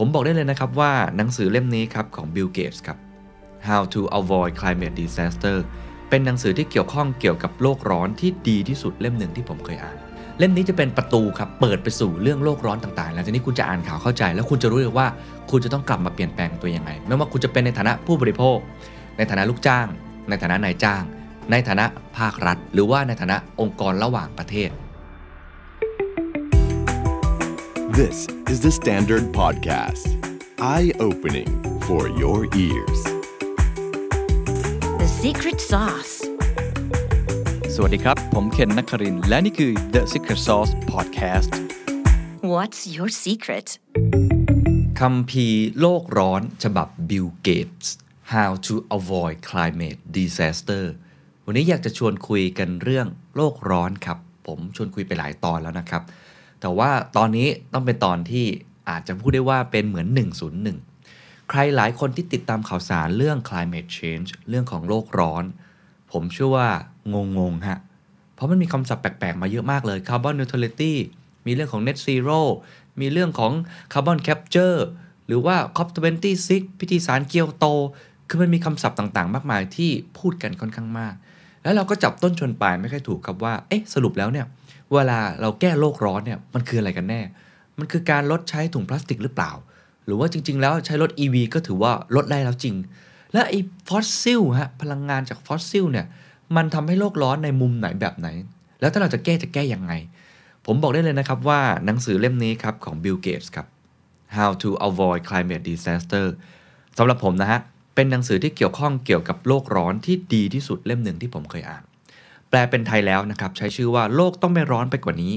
ผมบอกได้เลยนะครับว่าหนังสือเล่มนี้ครับของ Bill Gates ครับ How to Avoid Climate Disaster เป็นหนังสือที่เกี่ยวข้องเกี่ยวกับโลกร้อนที่ดีที่สุดเล่มหนึ่งที่ผมเคยอ่าน เล่มนี้จะเป็นประตูครับเปิดไปสู่เรื่องโลกร้อนต่างๆแล้วทีนี้คุณจะอ่านข่าวเข้าใจ แล้วคุณจะรู้เลยว่าคุณจะต้องกลับมาเปลี่ยนแปลงตัวยังไง ไม่ว่าคุณจะเป็นในฐานะผู้บริโภค ในฐานะลูกจ้าง ในฐานะนายจ้าง ในฐานะภาครัฐ หรือว่าในฐานะองค์กรระหว่างประเทศ This is the Standard Podcast. Eye opening for your ears. The secret sauce. สวัสดีครับ ผมเคนนักครินทร์และนี่คือ The Secret Sauce Podcast What's your secret? คำพีร์โลกร้อนฉบับ Bill Gates How to Avoid Climate Disaster วันนี้อยากจะชวนคุยกันเรื่องโลกร้อนครับ ผมชวนคุยไปหลายตอนแล้วนะครับ แต่ว่าตอนนี้ต้องเป็นตอนที่อาจจะพูดได้ว่าเป็นเหมือน 101 ใครหลายคนที่ติดตามข่าวสารเรื่อง climate change เรื่องของโลกร้อน ผมเชื่อว่างงงๆฮะ เพราะมันมีคำศัพท์แปลก ๆ มาเยอะมากเลย carbon neutrality มีเรื่องของ net zero มีเรื่องของ carbon capture หรือว่า COP26 พิธีสารเกียวโต คือมันมีคำศัพท์ต่างๆ มากมายที่พูดกันค่อนข้างมาก แล้วเราก็จับต้นชนปลายไม่ค่อยถูกครับว่า เอ๊ะ สรุปแล้วเนี่ย เวลาเราแก้โลกร้อนเนี่ยมันคืออะไรกันแน่ มันคือการลดใช้ถุงพลาสติกหรือเปล่า หรือว่าจริง ๆ แล้วใช้รถ EV ก็ถือว่าลดได้แล้วจริง และไอ้ฟอสซิลฮะพลังงานจากฟอสซิลเนี่ยมันทำให้โลกร้อนในมุมไหนแบบไหน แล้วถ้าเราจะแก้จะแก้ยังไง ผมบอกได้เลยนะครับว่าหนังสือเล่มนี้ครับของ Bill Gates ครับ How to Avoid Climate Disaster สำหรับผมนะฮะเป็นหนังสือที่เกี่ยวข้องเกี่ยวกับโลกร้อนที่ดีที่สุดเล่มหนึ่งที่ผมเคยอ่าน แปลเป็นไทยแล้วนะครับ ใช้ชื่อว่าโลกต้องไม่ร้อนไปกว่านี้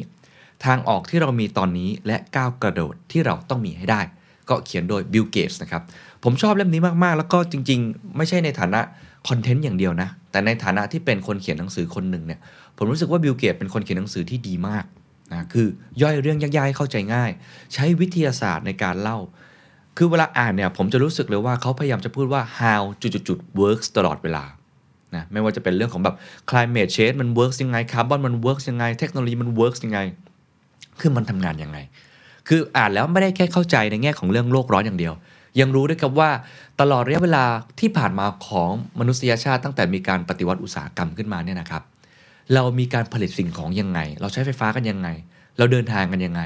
ทางออกที่เรามีตอนนี้และก้าวกระโดดที่เราต้องมีให้ได้ ก็เขียนโดย Bill Gates นะครับผมชอบเล่มนี้มาก ๆ แล้วก็จริง ๆ ไม่ใช่ในฐานะคอนเทนต์อย่างเดียวนะ แต่ในฐานะที่เป็นคนเขียนหนังสือคนหนึ่งเนี่ยผมรู้สึกว่า Bill Gates เป็นคนเขียนหนังสือที่ดีมากนะคือย่อยเรื่องยากๆให้เข้าใจง่าย ใช้วิทยาศาสตร์ในการเล่า คือเวลาอ่านเนี่ยผมจะรู้สึกเลยว่าเขาพยายามจะพูดว่า how จุดๆ works ตลอดเวลา นะไม่ว่าจะเป็นเรื่องของแบบ climate change มัน works ยังไง carbon มัน works ยังไงเทคโนโลยีมัน works ยังไง คือมันทำงานยังไง คืออ่านแล้วไม่ได้แค่เข้าใจในแง่ของเรื่องโลกร้อนอย่างเดียว ยังรู้ด้วยครับว่าตลอดระยะเวลาที่ผ่านมาของมนุษยชาติตั้งแต่มีการปฏิวัติอุตสาหกรรมขึ้นมาเนี่ยนะครับ เรามีการผลิตสิ่งของยังไง เราใช้ไฟฟ้ากันยังไง เราเดินทางกันยังไง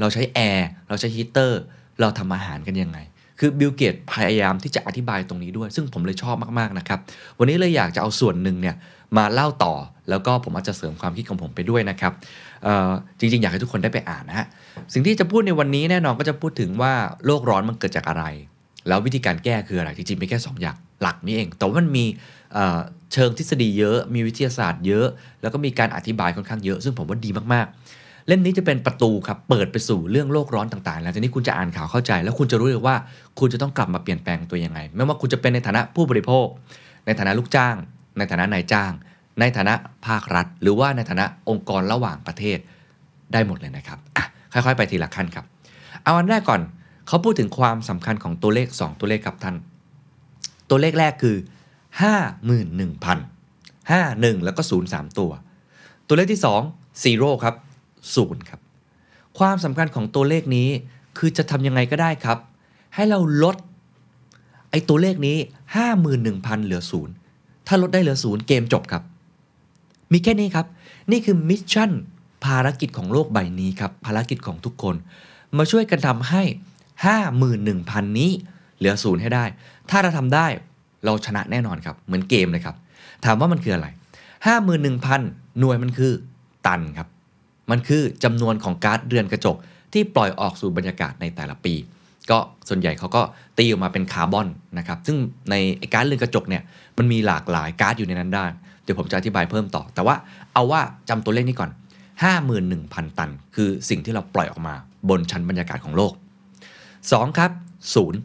เราใช้แอร์เราใช้ฮีเตอร์เราทำอาหารกันยังไง คือ Bill Gates พยายามที่จะอธิบายตรงนี้ด้วย ซึ่งผมเลยชอบมากๆนะครับ วันนี้เลยอยากจะเอาส่วนหนึ่งเนี่ยมาเล่าต่อ แล้วก็ผมอาจจะเสริมความคิดของผมไปด้วยนะครับจริงๆ อยากให้ทุกคนได้ไปอ่านนะฮะสิ่งที่จะพูดในวันนี้แน่นอนก็จะพูดถึงว่าโลกร้อนมันเกิดจากอะไร แล้ววิธีการแก้คืออะไรจริงๆมีแค่2อย่างหลักนี่เอง แต่ว่ามันมีเชิงทฤษฎีเยอะ มีวิทยาศาสตร์เยอะ แล้วก็มีการอธิบายค่อนข้างเยอะ ซึ่งผมว่าดีมากๆ เล่มนี้จะเป็นประตูครับเปิดไปสู่เรื่องโลกร้อนต่างๆแล้วทีนี้คุณจะอ่านข่าวเข้าใจ แล้วคุณจะรู้เลยว่าคุณจะต้องกลับมาเปลี่ยนแปลงตัวยังไง ไม่ว่าคุณจะเป็นในฐานะผู้บริโภค ในฐานะลูกจ้าง ในฐานะนายจ้าง ในฐานะภาครัฐ หรือว่าในฐานะองค์กรระหว่างประเทศได้หมดเลยนะครับอะค่อยๆ ไปทีละขั้นครับ เอาอันแรกก่อนเขาพูดถึงความสำคัญของตัวเลข 2 ตัวเลขครับท่าน ตัวเลขแรกคือ 51,000 51 แล้วก็ 0 3 ตัว ตัวเลขที่2 0ครับ 0ครับ ความสำคัญของตัวเลขนี้คือจะทำยังไงก็ได้ครับ ให้เราลด ไอ้ตัวเลขนี้ 51,000 เหลือ0ถ้าลดได้เหลือ0เกมจบครับ มีแค่นี้ครับ นี่คือมิชชั่นภารกิจของโลกใบนี้ครับ ภารกิจของทุกคน มาช่วยกันทำให้ 51,000 นี้เหลือศูนย์ให้ได้ ถ้าเราทำได้เราชนะแน่นอนครับ เหมือนเกมเลยครับ ถามว่ามันคืออะไร 51,000 หน่วยมันคือตันครับ มันคือจำนวนของก๊าซเรือนกระจก ที่ปล่อยออกสู่บรรยากาศในแต่ละปี ก็ส่วนใหญ่เขาก็ตีออกมาเป็นคาร์บอนนะครับซึ่งในไอ้ก๊าซเรือนกระจกเนี่ยมันมีหลากหลายก๊าซอยู่ในนั้นได้เดี๋ยวผมจะอธิบายเพิ่มต่อ แต่ว่าเอาว่าจำตัวเลขนี้ก่อน 51,000 ตัน คือสิ่งที่เราปล่อยออกมาบนชั้นบรรยากาศของโลก 2 ครับศูนย์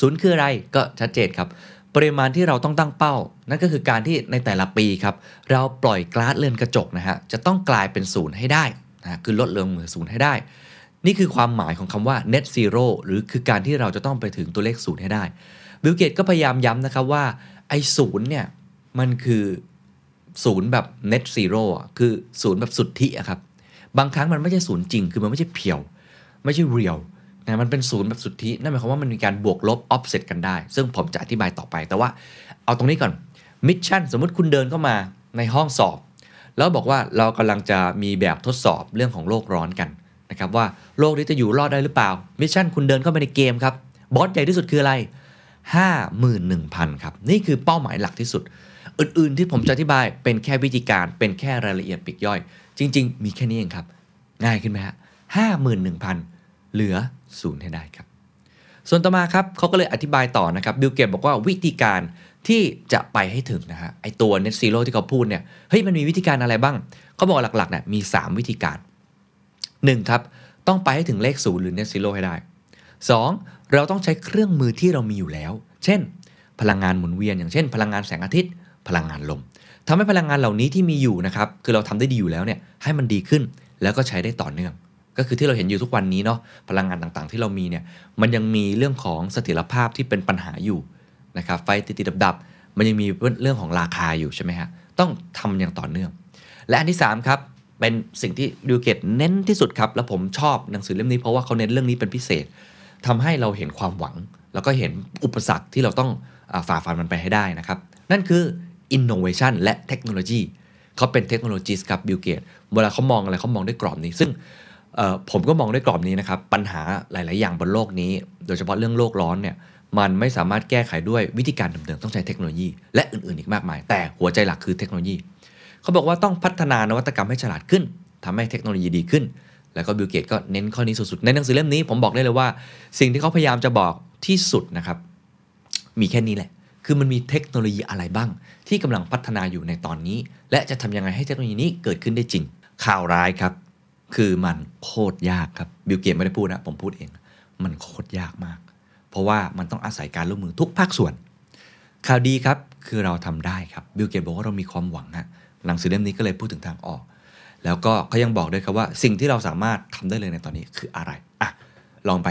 ศูนย์คืออะไรก็ชัดเจนครับ ปริมาณที่เราต้องตั้งเป้า นั่นก็คือการที่ในแต่ละปีครับ เราปล่อยก๊าซเรือนกระจกนะฮะจะต้องกลายเป็นศูนย์ให้ได้นะคือลดลงเหลือศูนย์ให้ได้ นี่คือความหมายของคำว่า net zero หรือคือการที่เราจะต้องไปถึงตัวเลขศูนย์ให้ได้บิลเกตก็พยายามย้ำนะครับว่าไอ้ศูนย์เนี่ยมันคือศูนย์แบบ net zero อ่คือศูนย์แบบสุทธิครับบางครั้งมันไม่ใช่ศูนย์จริง คือมันไม่ใช่ pure ไม่ใช่ real นะมันเป็นศูนย์แบบสุทธินั่นหมายความว่ามันมีการบวกลบ offset กันได้ ซึ่งผมจะอธิบายต่อไป แต่ว่าเอาตรงนี้ก่อน mission สมมุติคุณเดินเข้ามาในห้องสอบ แล้วบอกว่าเรากำลังจะมีแบบทดสอบเรื่องของโลกร้อนกันนะครับว่าโลกนี้จะอยู่รอดได้หรือเปล่า mission คุณเดินเข้าไปในเกมครับบอสใหญ่ที่สุดคืออะไร 51,000 ครับ นี่คือเป้าหมายหลักที่สุด อื่นๆที่ผมจะอธิบายเป็นแค่วิธีการเป็นแค่รายละเอียดปีกย่อย จริง ๆ มีแค่นี้เองครับ ง่ายขึ้นไหมฮะ51,000 เหลือศูนย์ให้ได้ครับ ส่วนต่อมาครับเขาก็เลยอธิบายต่อนะครับบิลเกตบอกว่าวิธีการที่จะไปให้ถึงนะฮะไอตัว net zero ที่เขาพูดเนี่ยเฮ้ยมันมีวิธีการอะไรบ้างเขาบอกหลักๆเนี่ยมี 3 วิธีการ 1. ครับต้องไปให้ถึงเลขศูนย์หรือ net zero ให้ได้ 2. เราต้องใช้เครื่องมือที่เรามีอยู่แล้ว เช่น พลังงานหมุนเวียน อย่างเช่น พลังงานแสงอาทิตย์ พลังงานลมทำให้พลังงานเหล่านี้ที่มีอยู่นะครับคือเราทำได้ดีอยู่แล้วเนี่ยให้มันดีขึ้นแล้วก็ใช้ได้ต่อเนื่อง ก็คือที่เราเห็นอยู่ทุกวันนี้เนาะพลังงานต่างๆ ที่เรามีเนี่ยมันยังมีเรื่องของเสถียรภาพที่เป็นปัญหาอยู่นะครับไฟติดๆดับๆมันยังมีเรื่องของราคาอยู่ใช่ไหมฮะต้องทำอย่างต่อเนื่อง และอันที่3ครับเป็นสิ่งที่ Bill Gates เน้นที่สุดครับ แล้วผมชอบหนังสือเล่มนี้เพราะว่าเขาเน้นเรื่องนี้เป็นพิเศษทำให้เราเห็นความหวัง แล้วก็เห็นอุปสรรคที่เราต้องฝ่าฟันมันไปให้ได้นะครับนั่นคือ innovation และเทคโนโลยีเขาเป็นเทคโนโลยีครับ Bill Gates เวลาเขามองอะไรเขามองด้วยกรอบนี้ ซึ่ง ผมก็มองด้วยกรอบนี้นะครับ ปัญหาหลาย ๆ อย่างบนโลกนี้ โดยเฉพาะเรื่องโลกร้อนเนี่ยมันไม่สามารถแก้ไขด้วยวิธีการเดิมๆต้องใช้เทคโนโลยี และอื่น ๆ อีกมากมาย แต่หัวใจหลักคือเทคโนโลยี เขาบอกว่าต้องพัฒนานวัตกรรมให้ฉลาดขึ้นทำให้เทคโนโลยีดีขึ้น แล้วก็ Bill Gates ก็เน้นข้อนี้สุด ๆ ในหนังสือเล่มนี้ผมบอกได้เลยว่า สิ่งที่เขาพยายามจะบอกที่สุดนะครับมีแค่นี้แหละ คือมันมีเทคโนโลยีอะไรบ้าง ที่กำลังพัฒนาอยู่ในตอนนี้ และจะทำยังไงให้เทคโนโลยีนี้เกิดขึ้นได้จริง ข่าวร้ายครับ คือมันโคตรยากครับ Bill Gates ไม่ได้พูดนะผมพูดเอง มันโคตรยากมาก เพราะว่ามันต้องอาศัยการร่วมมือทุกภาคส่วน ข่าวดีครับคือเราทำได้ครับบิลเกตบอกว่าเรามีความหวังฮะหนังสือเล่มนี้ก็เลยพูดถึงทางออก แล้วก็เขายังบอกด้วยครับว่าสิ่งที่เราสามารถทำได้เลยในตอนนี้คืออะไรอะลองไป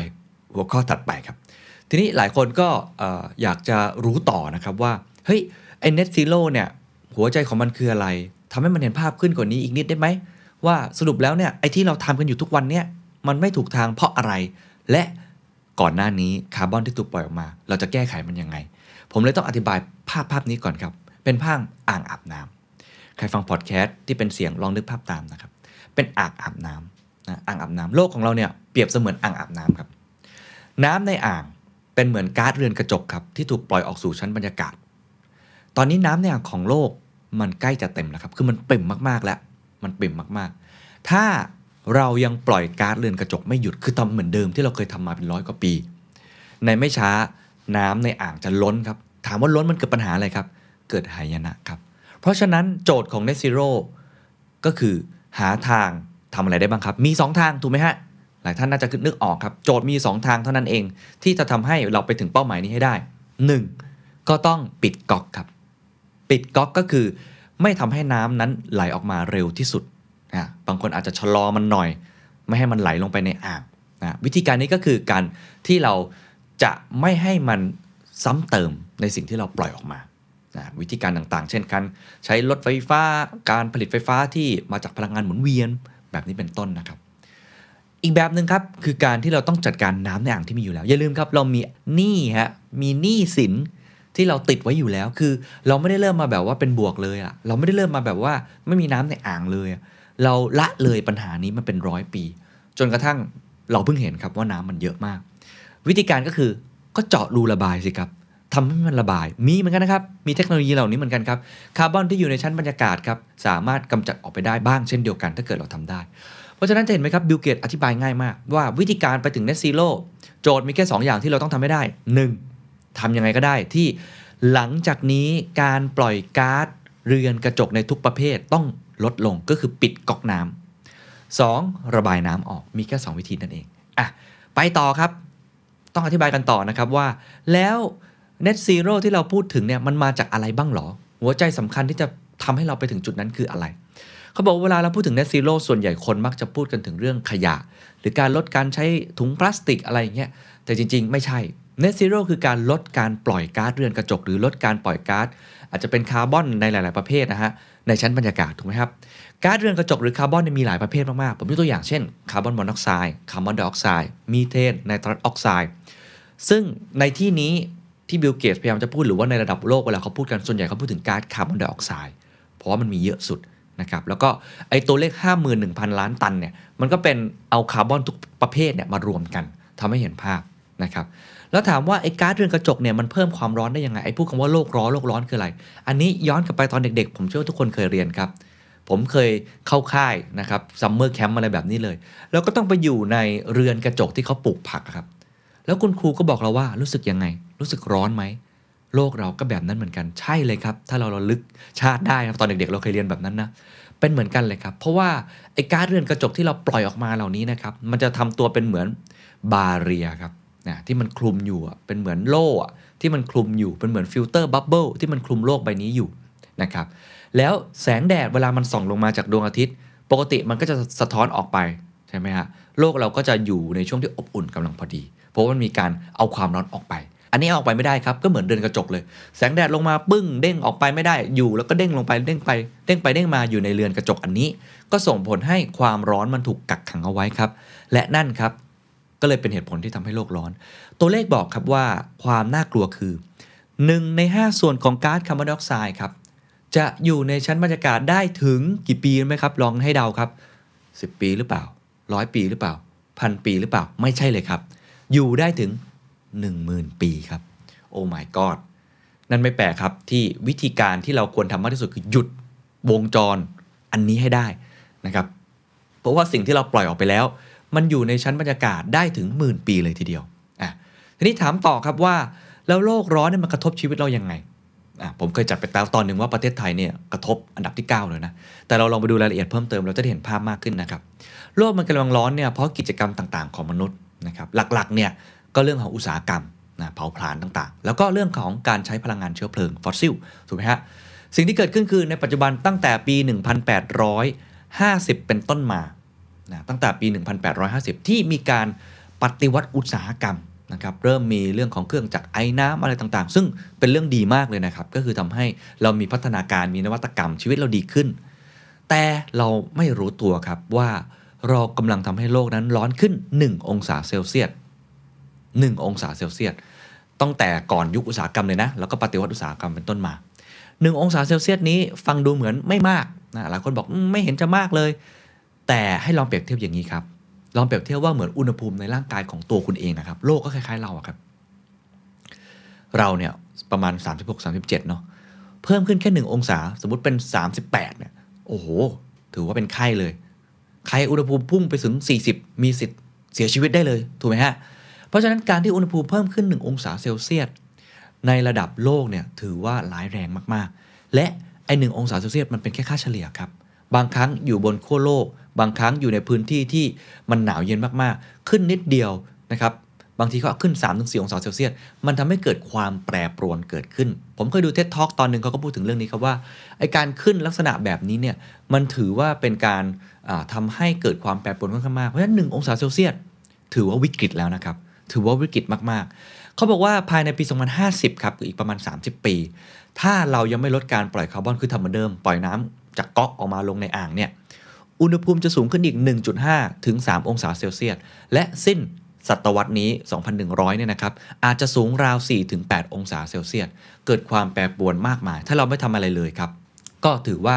หัวข้อถัดไปครับ ทีนี้หลายคนก็เอ่อยากจะรู้ต่อนะครับว่าเฮ้ยไอ้ net zero เนี่ยหัวใจของมันคืออะไรทำให้มันเห็นภาพขึ้นกว่านี้อีกนิดได้ไหม ว่าสรุปแล้วเนี่ยไอ้ที่เราทำกันอยู่ทุกวันเนี่ยมันไม่ถูกทางเพราะอะไร และก่อนหน้านี้คาร์บอนที่ถูกปล่อยออกมา เราจะแก้ไขมันยังไง ผมเลยต้องอธิบายภาพภาพนี้ก่อนครับ เป็นภาพอ่างอาบน้ำใครฟังพอดแคสต์ที่เป็นเสียงลองนึกภาพตามนะครับ เป็นอ่างอาบน้ำนะอ่างอาบน้ำโลกของเราเนี่ยเปรียบเสมือนอ่างอาบน้ำครับ น้ำในอ่างเป็นเหมือนก๊าซเรือนกระจกครับที่ถูกปล่อยออกสู่ชั้นบรรยากาศ ตอนนี้น้ำในอ่างของโลกมันใกล้จะเต็มแล้วครับ คือมันปริ่มมากๆแล้ว มันปริ่มมากๆ ถ้าเรายังปล่อยก๊าซเรือนกระจกไม่หยุดคือทำเหมือนเดิมที่เราเคยทำมาเป็นร้อยกว่าปี ในไม่ช้าน้ำในอ่างจะล้นครับ ถามว่าล้นมันเกิดปัญหาอะไรครับ เกิดหายนะครับ เพราะฉะนั้นโจทย์ของ Net Zero ก็คือหาทางทำอะไรได้บ้างครับ มี 2 ทางถูกไหมฮะ หลายท่านน่าจะนึกออกครับ โจทย์มี 2 ทางเท่านั้นเอง ที่จะทำให้เราไปถึงเป้าหมายนี้ให้ได้ 1. ก็ต้องปิดก๊อกครับ ปิดก๊อกก็คือ ไม่ทำให้น้ำนั้นไหลออกมาเร็วที่สุดนะบางคนอาจจะชะลอมันหน่อย ไม่ให้มันไหลลงไปในอ่างนะวิธีการนี้ก็คือการที่เราจะไม่ให้มันซ้ำเติมในสิ่งที่เราปล่อยออกมานะวิธีการต่างๆ เช่นการใช้รถไฟฟ้าการผลิตไฟฟ้าที่มาจากพลังงานหมุนเวียนแบบนี้เป็นต้นนะครับ อีกแบบหนึ่งครับคือการที่เราต้องจัดการน้ำในอ่างที่มีอยู่แล้ว อย่าลืมครับเรามีหนี้ฮะมีหนี้สิน ที่เราติดไว้อยู่แล้ว คือ เราไม่ได้เริ่มมาแบบว่าเป็นบวกเลยอะเราไม่ได้เริ่มมาแบบว่าไม่มีน้ำในอ่างเลยเราละเลยปัญหานี้มาเป็นร้อยปี จนกระทั่งเราเพิ่งเห็นครับว่าน้ำมันเยอะมาก วิธีการก็คือก็เจาะรูระบายสิครับทำให้มันระบาย มีเหมือนกันนะครับ มีเทคโนโลยีเหล่านี้เหมือนกันครับ คาร์บอนที่อยู่ในชั้นบรรยากาศครับ สามารถกำจัดออกไปได้บ้างเช่นเดียวกันถ้าเกิดเราทำได้ เพราะฉะนั้นจะเห็นไหมครับ Bill Gates อธิบายง่ายมาก ว่าวิธีการไปถึง net zero โจทย์มีแค่ 2 อย่างที่เราต้องทำให้ได้ 1. ทำยังไงก็ได้ที่หลังจากนี้การปล่อยก๊าซเรือนกระจกในทุกประเภทต้องลดลงก็คือปิดก๊อกน้ำ 2. ระบายน้ำออกมีแค่ 2 วิธีนั่นเองอะไปต่อครับ ต้องอธิบายกันต่อนะครับว่า แล้ว net zero ที่เราพูดถึงเนี่ยมันมาจากอะไรบ้างหรอ หัวใจสำคัญที่จะทำให้เราไปถึงจุดนั้นคืออะไรเขาบอกว่าเวลาเราพูดถึง net zero ส่วนใหญ่คนมักจะพูดกันถึงเรื่องขยะ หรือการลดการใช้ถุงพลาสติกอะไรอย่างเงี้ยแต่จริง ๆ ไม่ใช่ Net Zero คือการลดการปล่อยก๊าซเรือนกระจก หรือลดการปล่อยก๊าซอาจจะเป็นคาร์บอนในหลาย ๆ ประเภทนะฮะในชั้นบรรยากาศถูกไหมครับก๊าซเรือนกระจกหรือคาร์บอนมีหลายประเภทมาก ๆ ผมยกตัวอย่างเช่นคาร์บอนมอนอกไซด์คาร์บอนไดออกไซด์มีเทนไนตรัสออกไซด์ซึ่งในที่นี้ที่ Bill Gates พยายามจะพูดหรือว่าในระดับโลกเวลาเขาพูดกันส่วนใหญ่เขาพูดถึงก๊าซคาร์บอนไดออกไซด์เพราะว่ามันมีเยอะสุดนะครับแล้วก็ไอ้ตัวเลข 51,000 ล้านตันเนี่ยมันก็เป็นเอาคาร์บอนทุกประเภทเนี่ยมารวมกันทำให้เห็นภาพนะครับ แล้วถามว่าไอ้ก๊าซเรือนกระจกเนี่ยมันเพิ่มความร้อนได้ยังไงไอ้พูดคำว่าโลกร้อนโลกร้อนคืออะไร อันนี้ย้อนกลับไปตอนเด็กๆ ผมเชื่อว่าทุกคนเคยเรียนครับ ผมเคยเข้าค่ายนะครับ summer camp อะไรแบบนี้เลย แล้วก็ต้องไปอยู่ในเรือนกระจกที่เขาปลูกผักครับแล้วคุณครูก็บอกเราว่ารู้สึกยังไง รู้สึกร้อนไหมโลกเราก็แบบนั้นเหมือนกันใช่เลยครับ ถ้าเราเราระลึกชาติได้ครับตอนเด็กๆ เราเคยเรียนแบบนั้นนะเป็นเหมือนกันเลยครับ เพราะว่าไอ้ก๊าซเรือนกระจกที่เราปล่อยออกมาเหล่านี้นะครับมันจะทำตัวเป็นเหมือน barrier ครับ นะที่มันคลุมอยู่เป็นเหมือนโล่ที่มันคลุมอยู่เป็นเหมือน filter bubble ที่มันคลุมโลกใบนี้อยู่นะครับแล้วแสงแดดเวลามันส่องลงมาจากดวงอาทิตย์ ปกติมันก็จะสะท้อนออกไปใช่ไหมฮะโลกเราก็จะอยู่ในช่วงที่อบอุ่นกำลังพอดี เพราะว่ามันมีการเอาความร้อนออกไป อันนี้อออกไปไม่ได้ครับก็เหมือนเดินกระจกเลย แสงแดดลงมาปึ้งเด้งออกไปไม่ได้อยู่ แล้วก็เด้งลงไปเด้งไปเด้งไปเด้งมาอยู่ในเรือนกระจกอันนี้ ก็ส่งผลให้ความร้อนมันถูกกักขังเอาไว้ครับ และนั่นครับ ก็เลยเป็นเหตุผลที่ทำให้โลกร้อน ตัวเลขบอกครับว่าความน่ากลัวคือ 1 ใน 5 ส่วนของก๊าซคาร์บอนไดออกไซด์ครับจะอยู่ในชั้นบรรยากาศได้ถึงกี่ปีรู้ไหมครับ ลองให้เดาครับ 10 ปีหรือเปล่าร้อยปีหรือเปล่าพันปีหรือเปล่าไม่ใช่เลยครับ อยู่ได้ถึง 10,000 ปีครับ โอ้ my god นั่นไม่แปลกครับที่วิธีการที่เราควรทำมากที่สุดคือหยุดวงจรอันนี้ให้ได้นะครับ เพราะว่าสิ่งที่เราปล่อยออกไปแล้ว มันอยู่ในชั้นบรรยากาศได้ถึงหมื่นปีเลยทีเดียวอะทีนี้ถามต่อครับว่า แล้วโลกร้อนเนี่ยมันกระทบชีวิตเรายังไงอะผมเคยจัดไปแล้วตอนหนึ่งว่าประเทศไทยเนี่ยกระทบอันดับที่ 9 เลยนะ แต่เราลองไปดูรายละเอียดเพิ่มเติมเราจะได้เห็นภาพมากขึ้นนะครับ โลกมันกำลังร้อนเนี่ยเพราะกิจกรรมต่างๆ ของมนุษย์นะครับหลักๆเนี่ยก็เรื่องของอุตสาหกรรมนะเผาผลาญต่างๆ แล้วก็เรื่องของการใช้พลังงานเชื้อเพลิงฟอสซิลถูกไหมฮะสิ่งที่เกิดขึ้นคือในปัจจุบันตั้งแต่ปี 1850 เป็นต้นมา นะตั้งแต่ปี 1850 ที่มีการปฏิวัติอุตสาหกรรมนะครับเริ่มมีเรื่องของเครื่องจักรไอ้น้ำอะไรต่างๆ ซึ่งเป็นเรื่องดีมากเลยนะครับ ก็คือทำให้เรามีพัฒนาการมีนวัตกรรมชีวิตเราดีขึ้น แต่เราไม่รู้ตัวครับว่าเรากำลังทำให้โลกนั้นร้อนขึ้น 1 องศาเซลเซียส1องศาเซลเซียสตั้งแต่ก่อนยุคอุตสาหกรรมเลยนะ แล้วก็ปฏิวัติอุตสาหกรรมเป็นต้นมา 1 องศาเซลเซียสนี้ฟังดูเหมือนไม่มากนะหลายคนบอกไม่เห็นจะมากเลย แต่ให้ลองเปรียบเทียบอย่างนี้ครับ ลองเปรียบเทียบว่าเหมือนอุณหภูมิในร่างกายของตัวคุณเองนะครับ โลกก็คล้ายๆเราอะครับ เราเนี่ยประมาณ 36-37 เนาะ เพิ่มขึ้นแค่ 1 องศา สมมติเป็น 38 เนี่ย โอ้โห ถือว่าเป็นไข้เลยใครอุณหภูมิพุ่งไปถึง 40 มีสิทธิ์เสียชีวิตได้เลย ถูกไหมฮะ เพราะฉะนั้นการที่อุณหภูมิเพิ่มขึ้น 1 องศาเซลเซียสในระดับโลกเนี่ยถือว่าร้ายแรงมากๆ และไอหนึ่งองศาเซลเซียสมันเป็นแค่ค่าเฉลี่ยครับ บางครั้งอยู่บนขั้วโลก บางครั้งอยู่ในพื้นที่ที่มันหนาวเย็นมากๆ ขึ้นนิดเดียวนะครับบางทีก็ขึ้น 3-4 องศาเซลเซียส มันทำให้เกิดความแปรปรวนเกิดขึ้น ผมเคยดูเท็ d ท a l k ตอนหนึ่งเขาก็พูดถึงเรื่องนี้ครับว่าไอการขึ้นลักษณะแบบนี้เนี่ยมันถือว่าเป็นการอ่าทำให้เกิดความแปรปรวนค่อนข้างมาก เพราะฉะนั้น1องศาเซลเซียสถือว่าวิกฤตแล้วนะครับ ถือว่าวิกฤตมากๆ เขาบอกว่าภายในปี 2050 ครับคืออีกประมาณ 30 ปี ถ้าเรายังไม่ลดการปล่อยคาร์บอนคือทำเหมือนเดิม ปล่อยน้ำจากก๊อกออกมาลงในอ่างเนี่ย อุณหภูมิจะสูงขึ้นอีก 1.5 ถึง 3 องศาเซลเซียส และสิ้นศตวรรษนี้ 2,100 เนี่ยนะครับ อาจจะสูงราว4ถึง8องศาเซลเซียส เกิดความแปรปรวนมากมาย ถ้าเราไม่ทำอะไรเลยครับ ก็ถือว่า